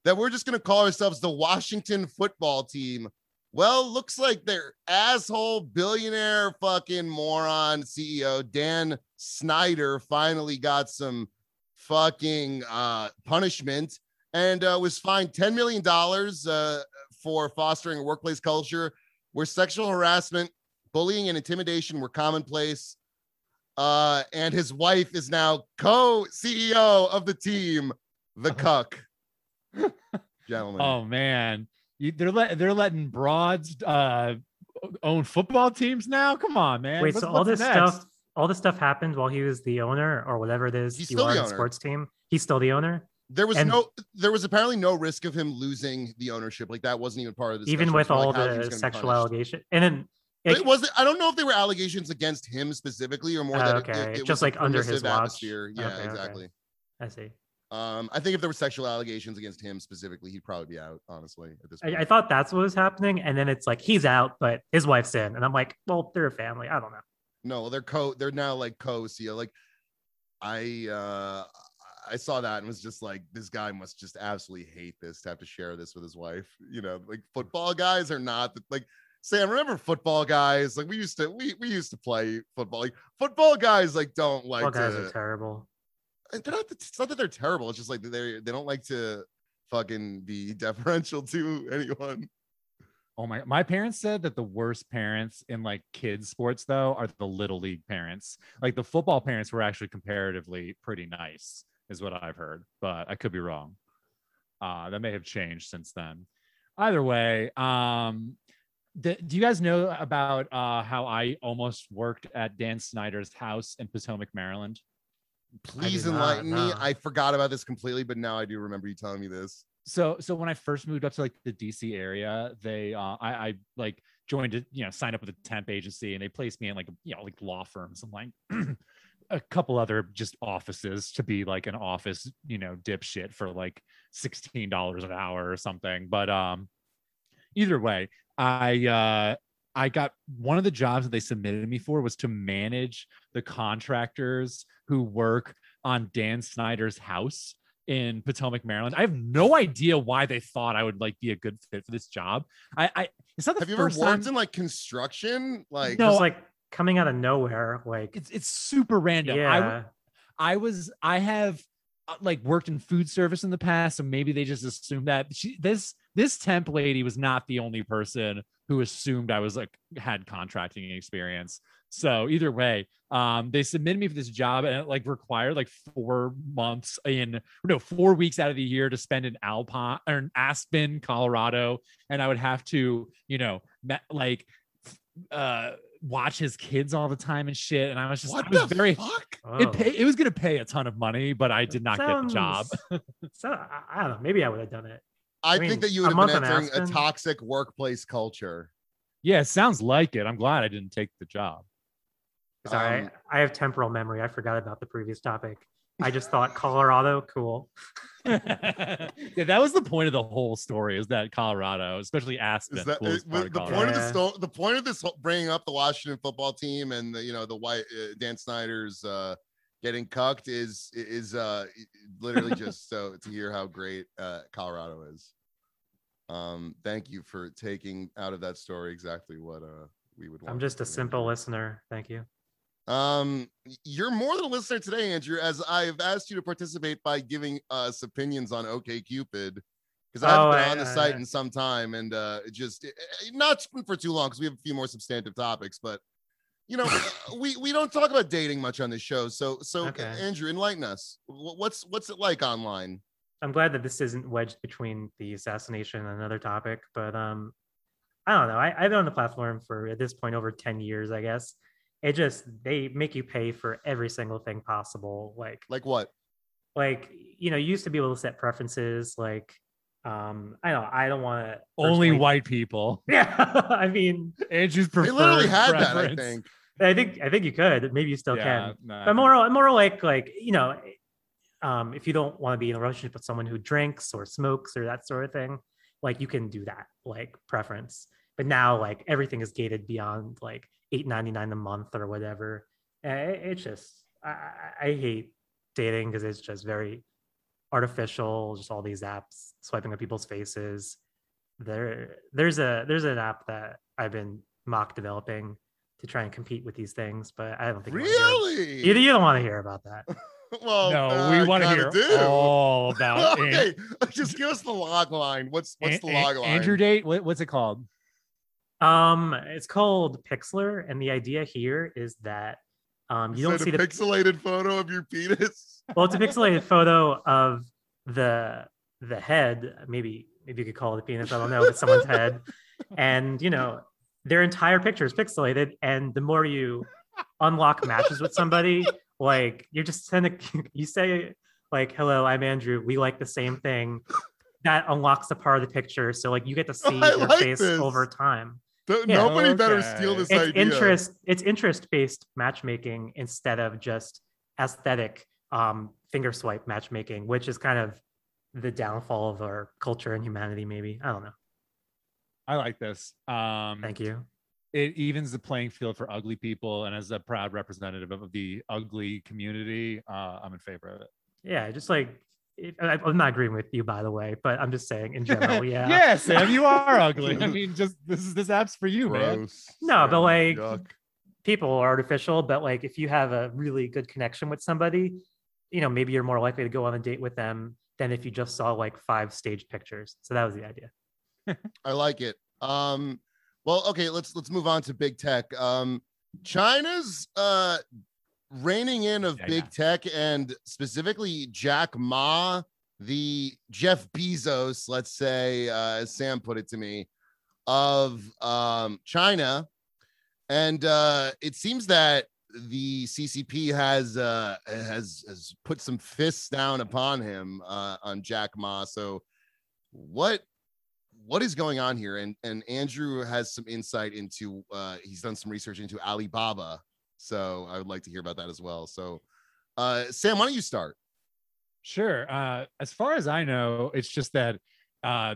that we're just gonna call ourselves the Washington football team. Well, looks like their asshole billionaire fucking moron CEO Dan Snyder finally got some fucking uh punishment and uh, was fined 10 million dollars uh for fostering a workplace culture where sexual harassment, bullying, and intimidation were commonplace. Uh, and his wife is now co-CEO of the team, the Cuck. Gentlemen. Oh man, you, they're let, they're letting broads uh, own football teams now. Come on, man. Wait, What's- so all this next? stuff, all this stuff happened while he was the owner or whatever it is He's you still are the the owner. sports team. He's still the owner, there was and- no there was apparently no risk of him losing the ownership. Like that wasn't even part of the even with all like how he was the sexual punished. allegation. And then it, it wasn't. I don't know if they were allegations against him specifically, or more Oh, that okay. it, it Just was like under his permissive watch. atmosphere. Yeah, Okay, okay. exactly. I see. Um, I think if there were sexual allegations against him specifically, he'd probably be out. Honestly, at this point. I, I thought that's what was happening, and then it's like he's out, but his wife's in, and I'm like, well, they're a family. I don't know. no, they're co. They're now like co-CEO. Like, I uh, I saw that and was just like, this guy must just absolutely hate this to have to share this with his wife. You know, like football guys are not like. Sam, remember football guys? Like we used to, we we used to play football. Like football guys, like don't like All guys to. are terrible. They're not, it's not that they're terrible. It's just like they they don't like to fucking be deferential to anyone. Oh my! My parents said that the worst parents in like kids sports though are the little league parents. Like the football parents were actually comparatively pretty nice, is what I've heard, but I could be wrong. Uh, that may have changed since then. Either way, um, the, do you guys know about uh, how I almost worked at Dan Snyder's house in Potomac, Maryland? Please not, enlighten me. no. I forgot about this completely, but now I do remember you telling me this. so so when I first moved up to like the DC area, they uh I, I like joined it, you know, signed up with a temp agency and they placed me in like you know like law firms and like a couple other just offices to be like an office, you know, dipshit for like sixteen dollars an hour or something. But um either way, I uh I got one of the jobs that they submitted me for was to manage the contractors who work on Dan Snyder's house in Potomac, Maryland. I have no idea why they thought I would like be a good fit for this job. I, I it's not the Have you ever worked time. in like construction? Like No, Just like coming out of nowhere, like it's it's super random. Yeah. I was I have uh, like worked in food service in the past, so maybe they just assumed that she, this this temp lady was not the only person who assumed I was like had contracting experience. So either way, um, they submitted me for this job and it like required like four months in no four weeks out of the year to spend in Alpine or in Aspen, Colorado, and I would have to you know me- like uh watch his kids all the time and shit. And I was just what I was the very fuck? Oh. it pay, it was gonna pay a ton of money, but I did not get the job. So I, I don't know. Maybe I would have done it. I, I mean, think that you a would have been in entering a toxic workplace culture. Yeah, it sounds like it. I'm glad I didn't take the job. Sorry, Um, I, I have temporal memory. I forgot about the previous topic. I just thought Colorado, cool. yeah, that was the point of the whole story. Is that Colorado, especially Aspen, Is that coolest it- part of the Colorado. point of the Yeah. sto- the point of this whole- bringing up the Washington football team and the you know the white uh, Dan Snyder's uh, getting cucked is is uh, literally just so to hear how great uh, Colorado is. Um, thank you for taking out of that story exactly what uh we would. want I'm just a simple listener. Thank you. Um, you're more than a listener today, Andrew, as I've asked you to participate by giving us opinions on OK Cupid. Because I haven't Oh, been on the site in some time, and uh, just it- it- not for too long because we have a few more substantive topics. But you know, uh, we we don't talk about dating much on this show. So so Okay. Andrew, enlighten us. What's what's it like online? I'm glad that this isn't wedged between the assassination and another topic, but um, I don't know. I, I've been on the platform for at this point over 10 years, I guess. It just they make you pay for every single thing possible. Like Like what? like you know, you used to be able to set preferences like um I don't I don't want to Only white people. Yeah, I mean, Andrew's They preferred literally had that. I preference. think. I think I think you could. Maybe you still Yeah, can. no, but more more like like you know um, if you don't want to be in a relationship with someone who drinks or smokes or that sort of thing, like you can do that, like preference. But now, like everything is gated beyond like eight ninety nine a month or whatever. And it- it's just I, I I hate dating because it's just very artificial. Just all these apps swiping on people's faces. There, there's a there's an app that I've been mock developing to try and compete with these things, but I don't think you wanna hear- Really? you, you don't want to hear about that. well, no, uh, we want to hear do. all about An- okay, just give us the log line. What's what's the An- An- log line? Andrew date. What, what's it called? Um, it's called Pixlr, and the idea here is that um, you don't see a the pixelated photo of your penis. well, it's a pixelated photo of the the head. Maybe maybe you could call it a penis. I don't know. It's someone's head, and you know their entire picture is pixelated. And the more you unlock matches with somebody, like you're just sending, you say like, "Hello, I'm Andrew. We like the same thing." That unlocks a part of the picture, so like you get to see I your like face this. over time. Th- Yeah. Nobody better steal this it's idea. interest it's interest based matchmaking instead of just aesthetic um finger swipe matchmaking which is kind of the downfall of our culture and humanity maybe i don't know I like this. Um, thank you It evens the playing field for ugly people, and as a proud representative of the ugly community, uh, I'm in favor of it. yeah just like i'm not agreeing with you by the way but i'm just saying in general yeah yeah, Sam, you are ugly. I mean, just this is this app's for you, man. Gross. No, but like- yuck. people are artificial but like if you have a really good connection with somebody you know maybe you're more likely to go on a date with them than if you just saw like five staged pictures so that was the idea I like it. Um, well, okay, let's let's move on to big tech. Um, China's uh reining in of Yeah, big tech and specifically Jack Ma, the Jeff Bezos, let's say, uh, as Sam put it to me, of um China. And uh it seems that the CCP has uh has has put some fists down upon him uh on Jack Ma. So what what is going on here and and andrew has some insight into uh he's done some research into alibaba so i would like to hear about that as well so uh sam why don't you start Sure. Uh, as far as I know, it's just that uh,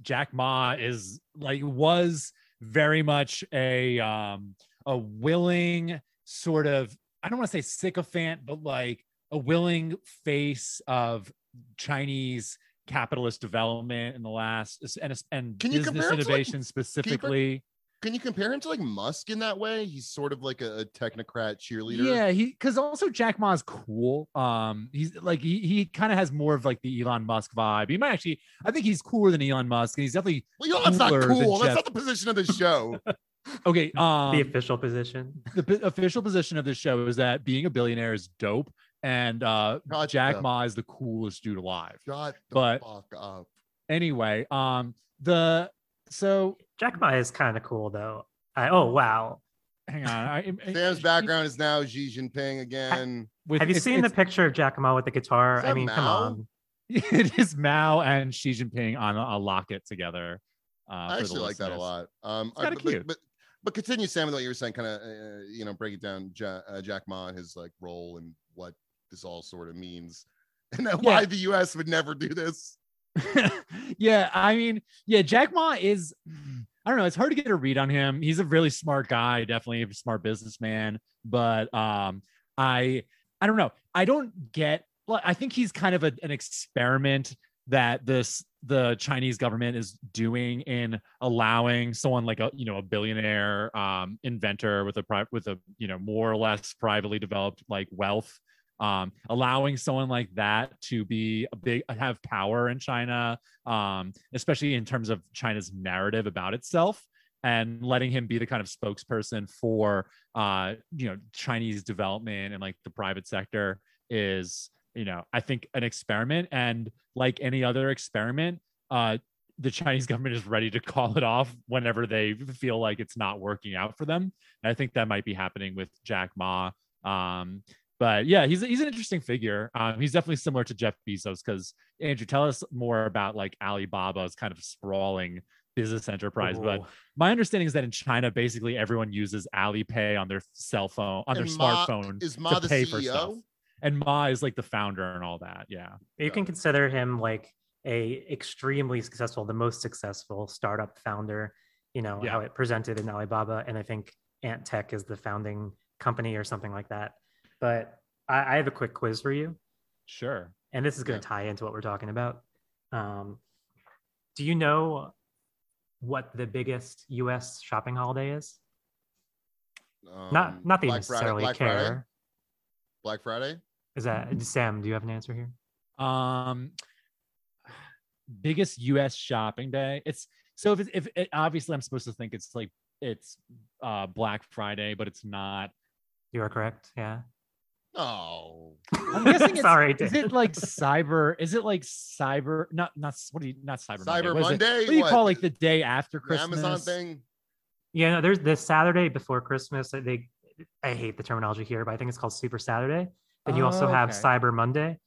Jack Ma is like was very much a um, a willing sort of I don't want to say sycophant, but like a willing face of Chinese capitalist development in the last and and Can business to, like, innovation specifically. Can you compare him to like musk in that way he's sort of like a, a technocrat cheerleader Yeah, he because also Jack Ma's cool. Um, he's like he he kind of has more of like the Elon Musk vibe. He might actually, I think he's cooler than Elon Musk, and he's definitely well you know, that's not cool that's Jeff- not the position of the show okay. Um, the official position the p- official position of this show is that being a billionaire is dope, and uh, Gotcha. Jack Ma is the coolest dude alive. shut the But- fuck up Anyway, um, the so Jack Ma is kind of cool though. I oh wow. hang on. I, I- sam's background is now xi jinping again with- Have you it's- seen the picture of Jack Ma with the guitar? I that mean, come on. it is Mao and Xi Jinping on a, a locket together. Uh, I actually like that a lot. Um, kinda I- but- cute. But, but continue, Sam, with what you were saying. Kind of, uh, you know, break it down. Ja- uh, Jack Ma and his like role and what this all sort of means, and then why the U.S. would never do this. yeah, I mean, yeah, Jack Ma is I don't know, it's hard to get a read on him. He's a really smart guy, definitely a smart businessman, but um I I don't know. I don't get I think he's kind of a, an experiment that this the Chinese government is doing in allowing someone like a you know a billionaire um inventor with a with a you know more or less privately developed like wealth um, allowing someone like that to be a big have power in China, um, especially in terms of China's narrative about itself, and letting him be the kind of spokesperson for uh, you know Chinese development and like the private sector is you know I think an experiment, and like any other experiment, uh, the Chinese government is ready to call it off whenever they feel like it's not working out for them. And I think that might be happening with Jack Ma. Um, but yeah, he's he's an interesting figure. Um, he's definitely similar to Jeff Bezos because Andrew, tell us more about like Alibaba's kind of sprawling business enterprise. But my understanding is that in China, basically everyone uses Alipay on their cell phone, on their Ma- smartphone Is Ma to the pay for stuff. and Ma is like the founder and all that. Yeah. You can consider him like a extremely successful, the most successful startup founder. You know Yeah. how it presented in Alibaba, and I think Ant Tech is the founding company or something like that. But I, I have a quick quiz for you, Sure. and this is going Yeah. to tie into what we're talking about. Um, do you know what the biggest U.S. shopping holiday is? not Um, not that you Black Friday- necessarily Black care. Friday? Black Friday. Is that Sam? Do you have an answer here? Um, biggest U.S. shopping day. It's so if it, if it, obviously I'm supposed to think it's like it's uh Black Friday, but it's not. You are correct. Yeah. No. I'm guessing it's, Sorry. Is Dan. it like cyber? Is it like cyber? Not not what do you not cyber? Cyber Monday. It? Monday? what do you What? call like the day after The Christmas? Amazon thing. Yeah, no, there's the Saturday before Christmas. They, I hate the terminology here, but I think it's called Super Saturday. Then you also Oh, have okay. Cyber Monday,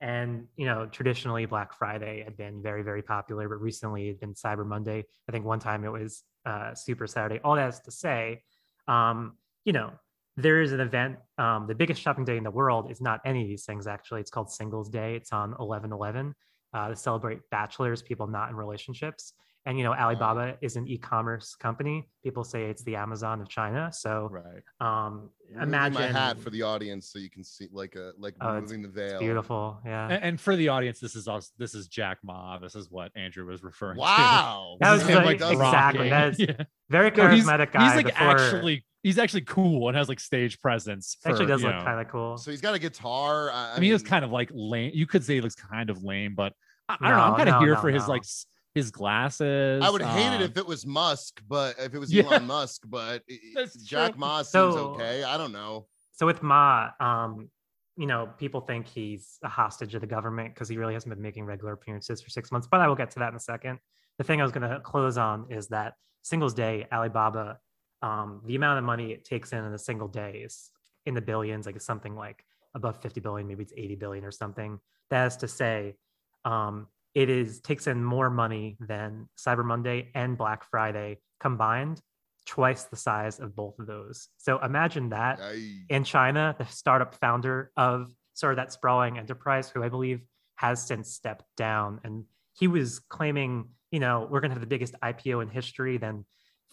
and you know traditionally Black Friday had been very very popular, but recently it's been Cyber Monday. I think one time it was uh, Super Saturday. All that is to say, um, you know, there is an event. Um, the biggest shopping day in the world is not any of these things. Actually, it's called Singles Day. It's on 11/11 uh, to celebrate bachelors, people not in relationships. And you know, Alibaba is an e-commerce company. People say it's the Amazon of China. So Right. um, Removing imagine my hat for the audience so you can see like a like Oh, it's- the veil. beautiful. Yeah. And, and for the audience, this is also this is Jack Ma. This is what Andrew was referring to. Wow. That was is him, exactly, rocking. that is- Yeah. Very No, he's- charismatic guy. He's like before, actually he's actually cool and has like stage presence. For, actually does look kind of cool. So he's got a guitar. I, I mean, he was kind of like lame. You could say he looks kind of lame, but I, I don't know. I'm kind of no, here no, for his like s- his glasses. I would hate it um, if it was Musk, but if it was Yeah. Elon Musk, but That's Jack true. Ma seems So- okay. I don't know. so with Ma, um, you know, people think he's a hostage of the government because he really hasn't been making regular appearances for six months. But I will get to that in a second. The thing I was going to close on is that Singles Day, Alibaba, um, the amount of money it takes in in a single day is in the billions. Like it's something like above 50 billion, maybe it's 80 billion or something. That is to say, um, it is takes in more money than Cyber Monday and Black Friday combined, twice the size of both of those. So imagine that in China, the startup founder of sort of that sprawling enterprise, who I believe has since stepped down. And he was claiming, you know, we're going to have the biggest IPO in history. Then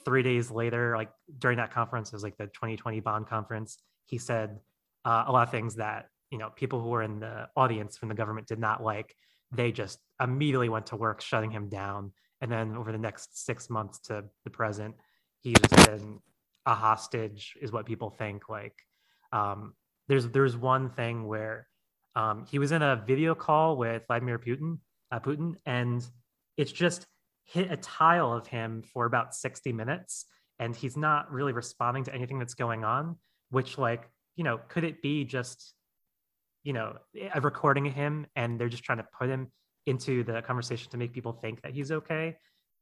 three days later, like during that conference, it was like the 2020 Bund conference, he said uh, a lot of things that, you know, people who were in the audience from the government did not like. They just immediately went to work shutting him down. And then over the next six months to the present, he's been a hostage, is what people think. Like, um, there's there's one thing where um, he was in a video call with Vladimir Putin, uh, Putin, and it's just hit a tile of him for about 60 minutes, and he's not really responding to anything that's going on. Which, like, you know, could it be just, you know, a recording of him, and they're just trying to put him into the conversation to make people think that he's okay?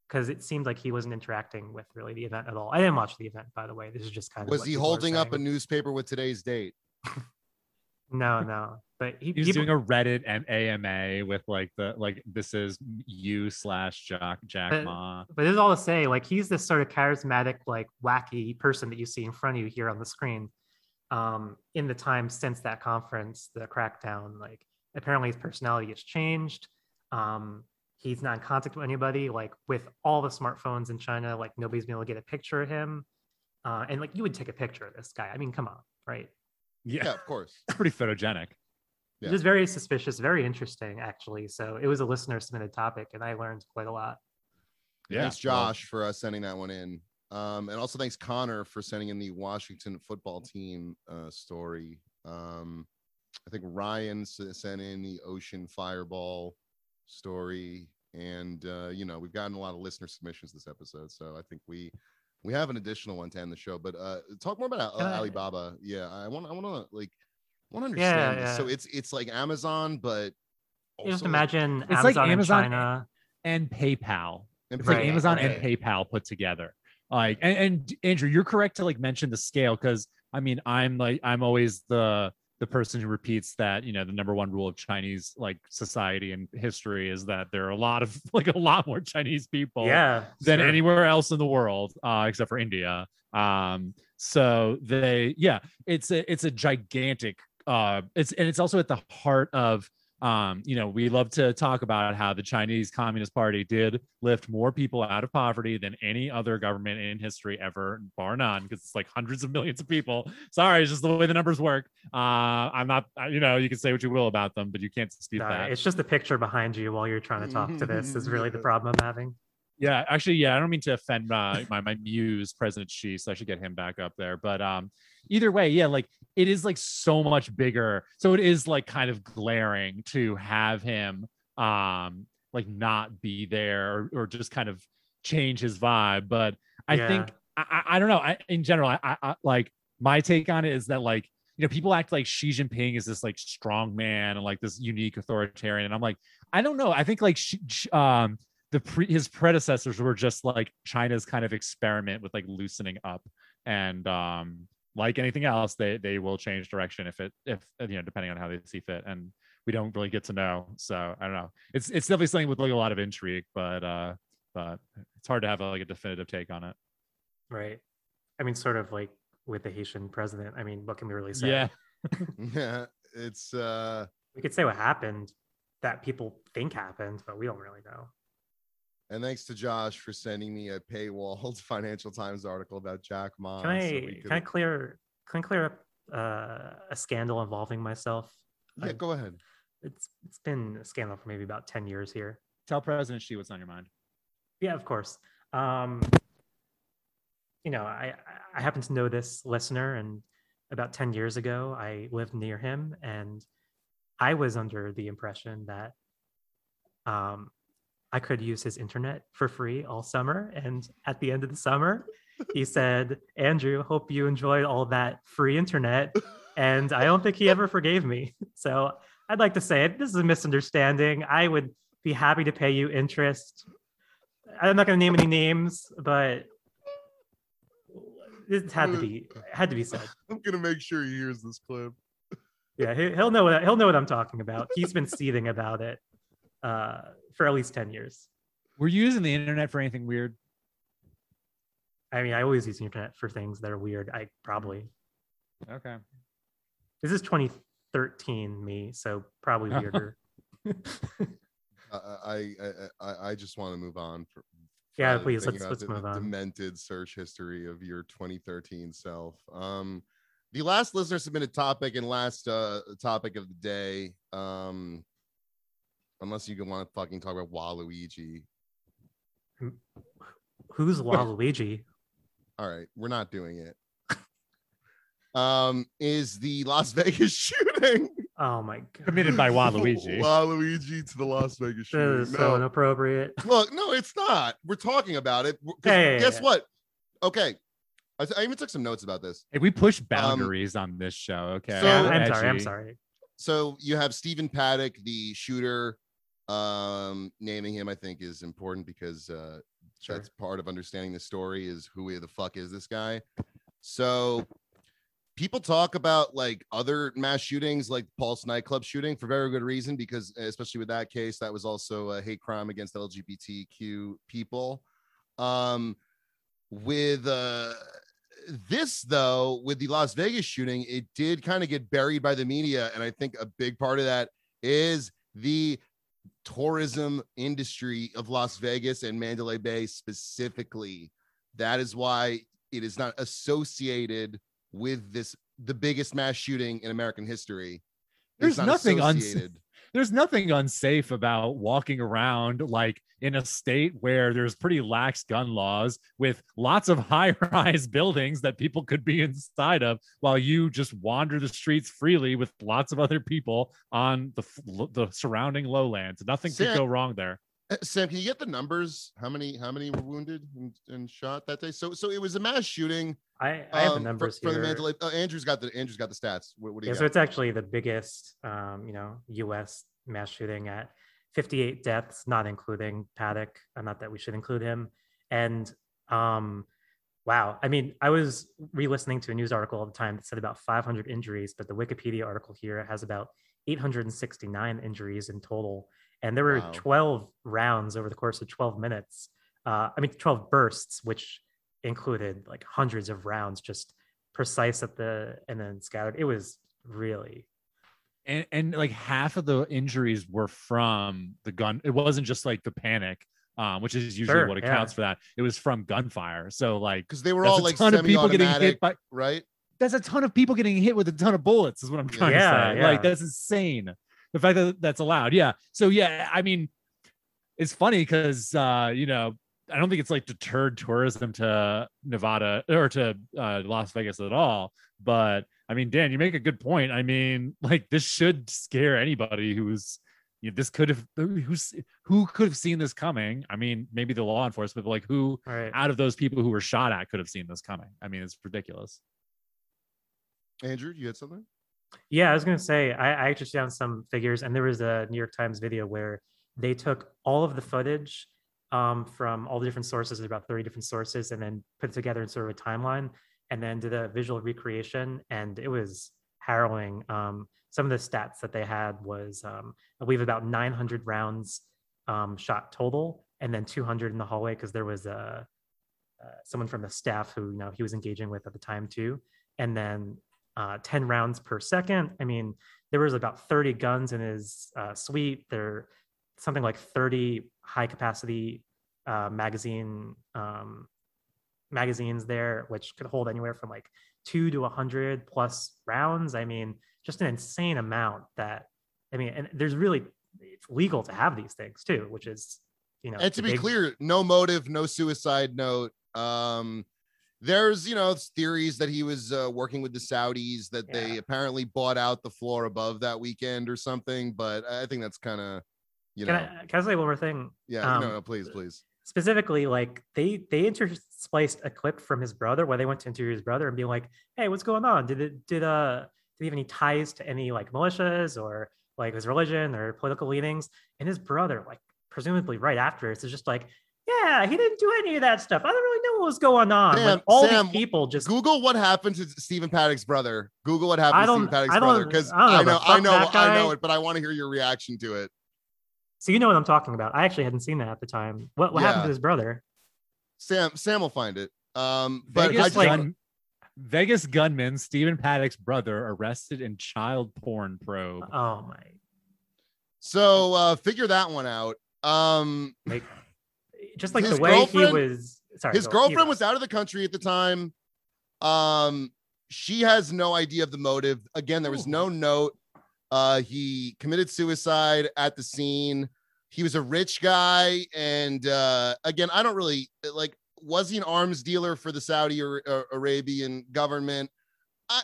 Because it seemed like he wasn't interacting with really the event at all. I didn't watch the event, by the way. This is just kind of Was he holding up a newspaper with today's date? No, no. But he, He was doing a Reddit and AMA with like the like this is you slash Jack Jack But- Ma. but this is all to say, like he's this sort of charismatic, like wacky person that you see in front of you here on the screen. Um, in the time since that conference, the crackdown, like apparently his personality has changed. Um, he's not in contact with anybody. Like with all the smartphones in China, like nobody's been able to get a picture of him. Uh, and like you would take a picture of this guy. I mean, come on, right? Yeah, Yeah, of course. pretty photogenic. Yeah. Just very suspicious, very interesting, actually. So it was a listener submitted topic, and I learned quite a lot. Yeah, thanks, well- Josh, for uh, sending that one in. Um, and also thanks Connor for sending in the Washington football team uh, story. Um, I think Ryan sent in the Ocean Fireball story, and uh, you know we've gotten a lot of listener submissions this episode, so I think we we have an additional one to end the show. But uh, talk more about Can uh, Alibaba. Yeah, I want I want to like want to Yeah, understand. this. So it's it's like Amazon, but You just also, like, imagine It's like Amazon, Amazon China. and PayPal. and It's like Amazon right. and PayPal put together. Like, and, and Andrew, you're correct to like mention the scale because I mean, I'm like, I'm always the the person who repeats that you know the number one rule of Chinese like society and history is that there are a lot of like a lot more Chinese people yeah, than sure. anywhere else in the world, uh, except for India. Um, so they, yeah, it's a it's a gigantic uh it's and it's also at the heart of um you know we love to talk about how the chinese communist party did lift more people out of poverty than any other government in history ever bar none because it's like hundreds of millions of people. Sorry it's just the way the numbers work. Uh i'm not you know you can say what you will about them but you can't dispute Uh, that. It's just the picture behind you while you're trying to talk to this is really the problem I'm having. Yeah, actually, yeah, I don't mean to offend my my, my muse, President Xi, so I should get him back up there. But um, either way, yeah, like it is like so much bigger. So it is like kind of glaring to have him um like not be there or, or just kind of change his vibe. But I think I, I don't know. I in general, I, I, like my take on it is that like you know people act like Xi Jinping is this like strong man and like this unique authoritarian, and I'm like I don't know. I think like um the pre- his predecessors were just like China's kind of experiment with like loosening up and um like anything else they they will change direction if it if you know depending on how they see fit and we don't really get to know so I don't know it's it's definitely something with like a lot of intrigue but uh but it's hard to have a, like a definitive take on it Right. I mean, sort of like with the Haitian president. I mean, what can we really say? yeah Yeah, it's uh We could say what happened that people think happened, but we don't really know. And thanks to Josh for sending me a paywalled Financial Times article about Jack Ma. Can I so we can I clear can I clear up uh, a scandal involving myself? Yeah, I- go ahead. It's it's been a scandal for maybe about 10 years here. tell President Xi what's on your mind Yeah, of course. Um, you know, I I happen to know this listener, and about ten years ago, I lived near him, and I was under the impression that um, I could use his internet for free all summer. And at the end of the summer, he said, "Andrew, hope you enjoyed all that free internet." And I don't think he ever forgave me. So I'd like to say this is a misunderstanding. I would be happy to pay you interest. I'm not going to name any names, but it had to be had to be said. I'm gonna make sure he hears this clip. Yeah, he, he'll know what he'll know what I'm talking about. He's been seething about it uh, for at least ten years. were you using the internet for anything weird I mean, I always use the internet for things that are weird. I probably okay this is 2013 me, so probably weirder. I I I, I, I just want to move on. For, Yeah, please, let's- let's the- move the on. Demented search history of your 2013 self. Um, the last listener submitted topic and last uh topic of the day. Um, unless you want to fucking talk about Waluigi. Who's Waluigi? All right, we're not doing it. Um, is the Las Vegas shooting? Oh my god, committed by Waluigi Waluigi to the Las Vegas this shooting. is so inappropriate. Look, no, it's not. We're talking about it. Yeah, yeah, yeah, guess yeah. what? Okay. I, I even took some notes about this. Hey, we push boundaries on this show okay So- Yeah, I'm sorry. I'm sorry. So you have Stephen Paddock, the shooter. Um, naming him, I think, is important because uh, Sure. that's part of understanding the story is who the fuck is this guy. So people talk about like other mass shootings, like Pulse nightclub shooting, for very good reason, because especially with that case, that was also a hate crime against LGBTQ people. Um, with uh, this though, with the Las Vegas shooting, it did kind of get buried by the media, and I think a big part of that is the tourism industry of Las Vegas and Mandalay Bay specifically. That is why it is not associated with this the biggest mass shooting in American history. There's not nothing associated. There's nothing unsafe about walking around like in a state where there's pretty lax gun laws with lots of high-rise buildings that people could be inside of while you just wander the streets freely with lots of other people on the the surrounding lowlands. Nothing could go wrong there Sam, can you get the numbers? How many how many were wounded and, and shot that day? So so it was a mass shooting. I, I have the um, for- numbers for, here. the Mandalay. Uh, Andrew's got the Andrew's got the stats. What, what do you Yeah, so it's actually the biggest, um, you know, U.S. mass shooting at 58 deaths, not including Paddock. Uh, not that we should include him. And um, wow, I mean, I was re-listening to a news article all the time that said about 500 injuries, but the Wikipedia article here has about 869 injuries in total, and there were Wow. 12 rounds over the course of 12 minutes. Uh, I mean, 12 bursts, which included like hundreds of rounds just precise at the and then scattered. It was really, and and like half of the injuries were from the gun. It wasn't just like the panic, um, which is usually Sure, what yeah. accounts for that. It was from gunfire. So like because they were that's all a like ton of people getting hit by right? that's a ton of people getting hit with a ton of bullets is what i'm trying Yeah, to say yeah. like that's insane the fact that that's allowed yeah. So yeah i mean it's funny because uh you know i don't think it's like deterred tourism to nevada or to uh, las vegas at all. But i mean dan you make a good point. I mean like this should scare anybody who's you know, this could have who's who could have seen this coming. I mean maybe the law enforcement but like who Right. out of those people who were shot at could have seen this coming? I mean it's ridiculous. Andrew, you had something? Yeah, I was gonna say I, I actually found some figures, and there was a New York Times video where they took all of the footage um, from all the different sources, about 30 different sources, and then put it together in sort of a timeline, and then did a visual recreation, and it was harrowing. Um, some of the stats that they had was, um, believe, about 900 rounds um, shot total, and then 200 in the hallway because there was a uh, someone from the staff who you know he was engaging with at the time too, and then uh, 10 rounds per second. I mean, there was about 30 guns in his uh, suite. There, something like 30 high capacity uh, magazine um, magazines there, which could hold anywhere from like two to 100 plus rounds. I mean, just an insane amount. That I mean, and there's really it's legal to have these things too, which is you know. and to be big- clear no motive no suicide note um there's you know theories that he was uh, working with the saudis that they apparently bought out the floor above that weekend or something but i think that's kind of you know. Can I, can I say one more thing? yeah um, no no please please. specifically like they they interspliced a clip from his brother where they went to interview his brother and be like hey what's going on? Did it did uh did he have any ties to any like militias or like his religion or political leanings? And his brother like presumably right after it's just like yeah he didn't do any of that stuff. I don't really know what was going on. Sam- like all Sam, these people just google what happened to stephen paddock's brother. Google what happened I to stephen don't- paddock's I don't- brother because I don't know i know i know i know it but i want to hear your reaction to it. So you know what i'm talking about. I actually hadn't seen that at the time. What, what happened to his brother? Sam sam will find it. Um but Vegas, I just, like- gun, Vegas gunman Stephen Paddock's brother arrested in child porn probe. oh my. So uh figure that one out. Um like just like His the way he was sorry his girlfriend was out of the country at the time. Um she has no idea of the motive. Again there was no note. Uh he committed suicide at the scene. He was a rich guy and uh again i don't really like was he an arms dealer for the saudi or, or arabian government? I,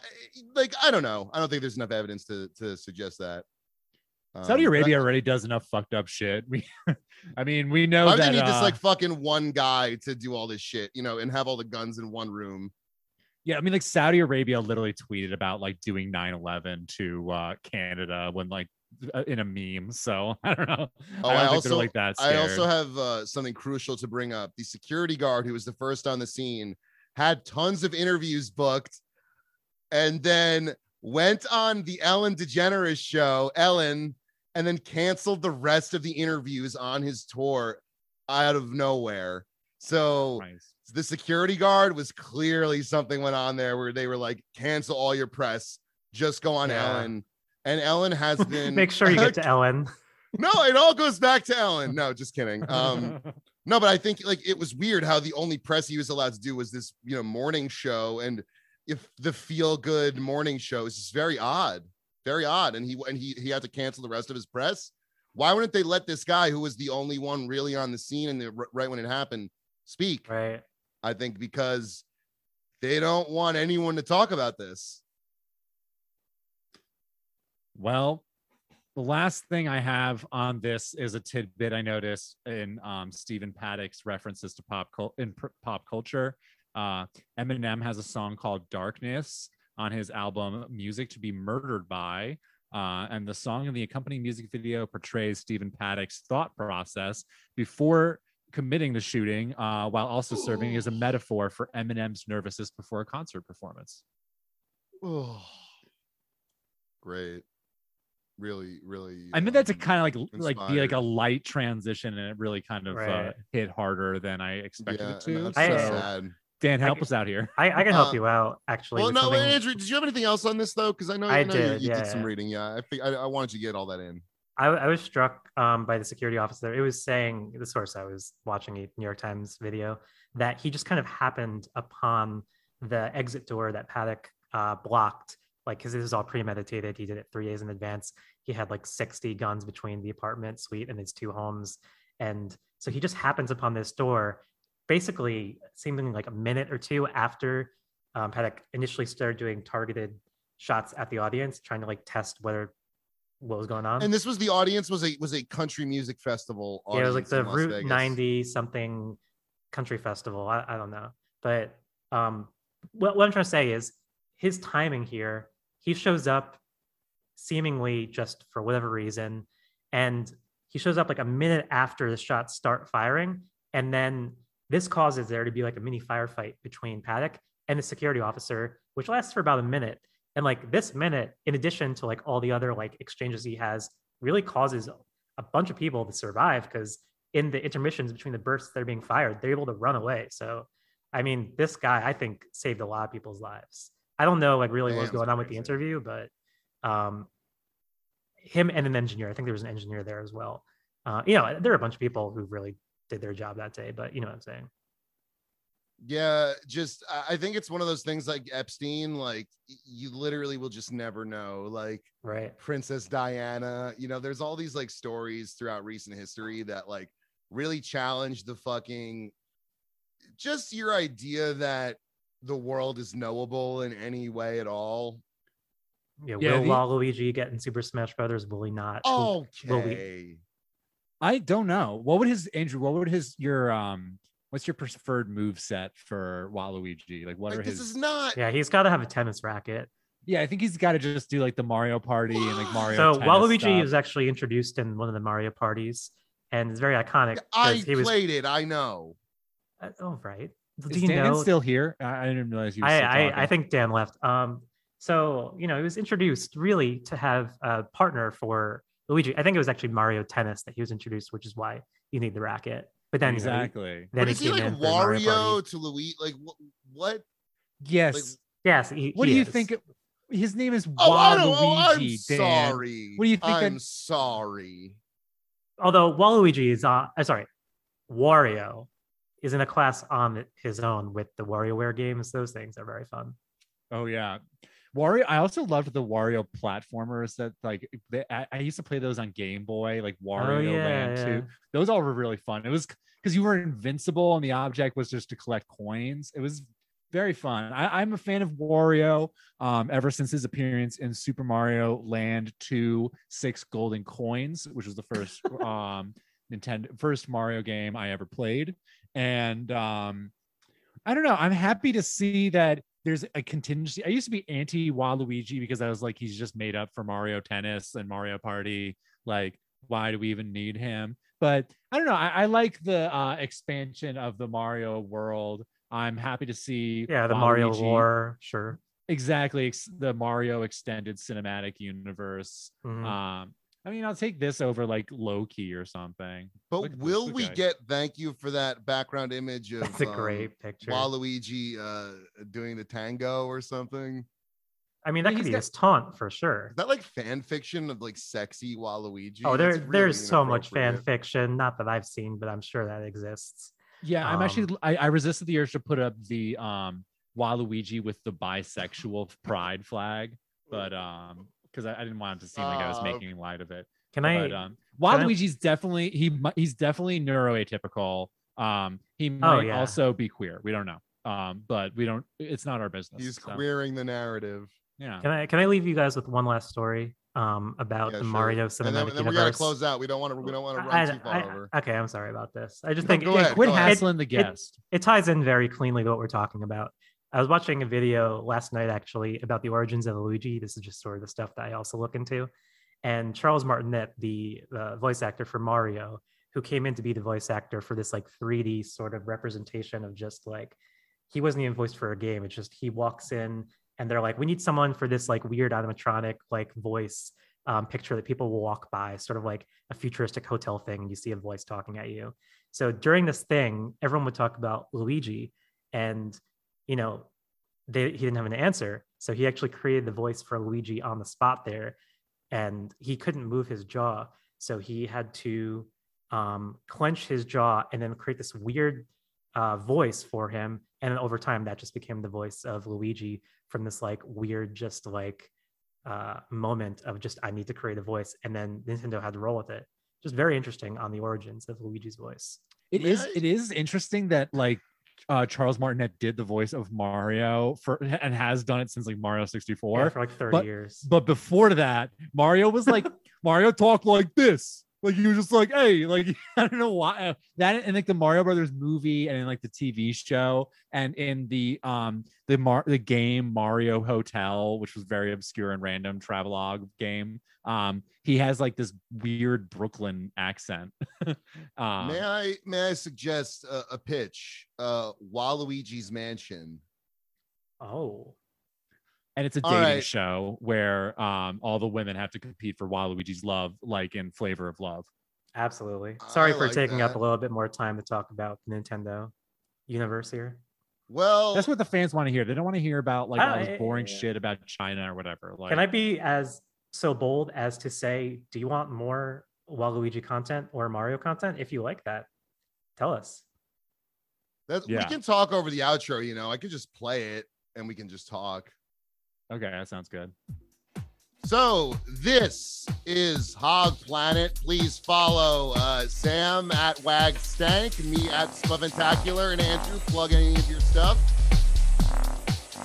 like i don't know. I don't think there's enough evidence to to suggest that Um, but Arabia already does enough fucked up shit. We, I mean, we know why that. they need this uh, like fucking one guy to do all this shit you know and have all the guns in one room yeah, I mean, like Saudi Arabia literally tweeted about like doing 9/11 to uh, Canada when like uh, in a meme. So I don't know. Oh, I I also- like that. I also have uh, something crucial to bring up. The security guard who was the first on the scene had tons of interviews booked and then went on the Ellen DeGeneres show, Ellen, and then canceled the rest of the interviews on his tour out of nowhere. So Nice. the security guard was clearly something went on there where they were like, cancel all your press, just go on Yeah. Ellen. And Ellen has been make sure you get to ellen no, it all goes back to Ellen. No, just kidding. Um, no, but I think like it was weird how the only press he was allowed to do was this, you know, morning show, and if the feel good morning show is just very odd, very odd, and he and he he had to cancel the rest of his press. Why wouldn't they let this guy who was the only one really on the scene and the right when it happened speak? right I think because they don't want anyone to talk about this. Well, the last thing I have on this is a tidbit I noticed in um, Stephen Paddock's references to pop cul- in pr- pop culture. Uh, Eminem has a song called "Darkness" on his album "Music to Be Murdered By," uh, and the song and the accompanying music video portrays Stephen Paddock's thought process before committing the shooting, uh, while also serving as a metaphor for Eminem's nervousness before a concert performance. Oh, great. Really, really. I meant that to um, kind of like like be like a light transition, and it really kind of uh, hit harder than I expected yeah, it to. it's so so, sad. Dan, help I- us out here. I, I can help Uh, you out actually. well, no, something- Andrew, did you have anything else on this though? Because I know, I I know you- did, you, yeah, did some yeah. reading. Yeah, I think I, I wanted you to get all that in. I, I was struck um, by the security officer. It was saying the source I was watching a New York Times video that he just kind of happened upon the exit door that Paddock uh, blocked, like because this was all premeditated. He did it three days in advance. He had like 60 guns between the apartment suite and his two homes, and so he just happens upon this door, basically seeming like a minute or two after um, Paddock initially started doing targeted shots at the audience, trying to like test whether what was going on. And this was the audience was a was a country music festival. yeah, it was like the Route Vegas. 90 something country festival. I, I don't know. But um what, what I'm trying to say is his timing here, he shows up seemingly just for whatever reason. And he shows up like a minute after the shots start firing. And then this causes there to be like a mini firefight between Paddock and the security officer, which lasts for about a minute. And like this minute, in addition to like all the other like exchanges he has, really causes a bunch of people to survive because in the intermissions between the bursts that are being fired, they're able to run away. So, I mean, this guy, I think, saved a lot of people's lives. I don't know like really what was going on with the interview, but um, him and an engineer, I think there was an engineer there as well. Uh, you know, there are a bunch of people who really did their job that day, but you know what I'm saying. Yeah, just I- I think it's one of those things like Epstein. Like you literally will just never know. Like Right. Princess Diana. You know, there's all these like stories throughout recent history that like really challenge the fucking just your idea that the world is knowable in any way at all. Yeah, Yeah, will the- Waluigi get in Super Smash Brothers? Will he not? Will- will we- Okay. I don't know. What would his Andrew? What would his your um? What's your preferred move set for Waluigi? Like, what Like, are this his? is not Yeah, he's got to have a tennis racket. Yeah, I think he's got to just do like the Mario Party and like Mario. So Waluigi stuff. was actually introduced in one of the Mario parties, and it's very iconic. I he was. played it. I know. uh, oh right. Do Is you Dan know? still here? I, I didn't realize you. Were I, still I I think Dan left. Um, so you know, he was introduced really to have a partner for Luigi. I think it was actually Mario Tennis that he was introduced, which is why you need the racket. But then you know, he- exactly. then but is he came like in for Mario Party. Wario to Luigi? Like what? What? Yes. Yes. He, what he do you is. think? it- His name is Oh, I. Oh, I'm Waluigi. Dan. sorry. What do you think I'm that- sorry. Although Waluigi is on. Uh, sorry, Wario is in a class on his own with the WarioWare games. Those things are very fun. Oh yeah, Wario. I also loved the Wario platformers that like they, I, I used to play those on Game Boy, like Wario oh yeah, Land yeah. 2. Those all were really fun. It was because you were invincible and the object was just to collect coins. It was very fun. I, I'm a fan of Wario um, ever since his appearance in Super Mario Land 2 Six Golden Coins, which was the first um, Nintendo first Mario game I ever played. And um, I don't know. I'm happy to see that there's a contingency. I used to be anti Waluigi because I was like, he's just made up for Mario Tennis and Mario Party. Like, why do we even need him? But I don't know. I, I like the uh, expansion of the Mario world. I'm happy to see. Yeah, the Mario Waluigi- lore, sure. Exactly. ex- The Mario extended cinematic universe. Mhm. Um, I mean, I'll take this over like Loki or something. But Look will look we at it. get thank you for that background image of That's a um, great picture. Waluigi uh doing the tango or something? I mean, that Yeah, could he's be got- his taunt for sure. Is that like fan fiction of like sexy Waluigi? Oh, there, really there's so much fan fiction. Not that I've seen, but I'm sure that exists. Yeah, I'm actually Um, I, I resisted the urge to put up the um Waluigi with the bisexual pride flag, but um because I, I didn't want it to seem like I was Uh, making light of it. Can I? But um I- Waluigi's definitely he he's definitely neuroatypical. Um he might Oh, yeah. also be queer. We don't know. Um, but we don't it's not our business. He's so, queering the narrative. Yeah. Can I? Can I leave you guys with one last story? Um, about Yeah, the sure. Mario and cinematic then, then we universe. gotta close out. We don't want to. We don't want to run I- too far I- over. Okay, I'm sorry about this. I just No, think go it, ahead, Quit go ahead. hassling the guest. it ties in very cleanly to what we're talking about. I was watching a video last night actually about the origins of Luigi. This is just sort of the stuff that I also look into. And Charles Martinet, the uh, voice actor for Mario, who came in to be the voice actor for this like 3D sort of representation of just like he wasn't even voiced for a game. It's just he walks in and they're like, we need someone for this like weird animatronic like voice um, picture that people will walk by, sort of like a futuristic hotel thing, and you see a voice talking at you. So during this thing, everyone would talk about Luigi, and you know, they, he didn't have an answer. So he actually created the voice for Luigi on the spot there, and he couldn't move his jaw. So he had to um, clench his jaw and then create this weird uh, voice for him. And then over time, that just became the voice of Luigi from this like weird, just like uh, moment of just, I need to create a voice. And then Nintendo had to roll with it. Just very interesting on the origins of Luigi's voice. It May is. I- It is interesting that like uh, Charles Martinet did the voice of Mario for and has done it since like Mario 64 Yeah, for like 30 but- years. But before that, Mario was like Mario talked like this. Like he was just like, hey, like I don't know why uh, that in like the Mario Brothers movie and in like the TV show and in the um the Mar the game Mario Hotel, which was very obscure and random travelogue game. Um, he has like this weird Brooklyn accent. um, May I may I suggest a, a pitch? Uh, Waluigi's Mansion. oh, and it's a dating right. show where um all the women have to compete for Waluigi's love, like in Flavor of Love. absolutely. I Sorry for like taking up a little bit more time to talk about the Nintendo universe here. Well, That's what the fans want to hear. They don't want to hear about like all this boring yeah. shit about China or whatever. Like, Can I be as so bold as to say, do you want more Waluigi content or Mario content? If you like that, tell us. that, Yeah. we can talk over the outro. You know, I could just play it and we can just talk. Okay, that sounds good. So this is Hog Planet. Please follow uh, Sam at Wag Stank, me at Spaventacular, and Andrew. Plug any of your stuff.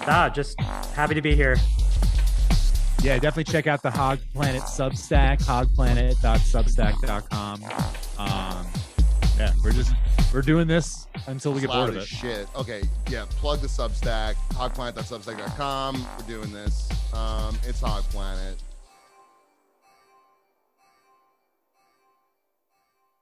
Ah, just happy to be here. Yeah, definitely check out the Hog Planet Substack, hogplanet.substack.com. Um, yeah, we're just we're doing this until we get bored of it. Shit. Okay. Yeah. Plug the Substack. Hogplanet.substack.com. We're doing this. Um, it's Hog Planet.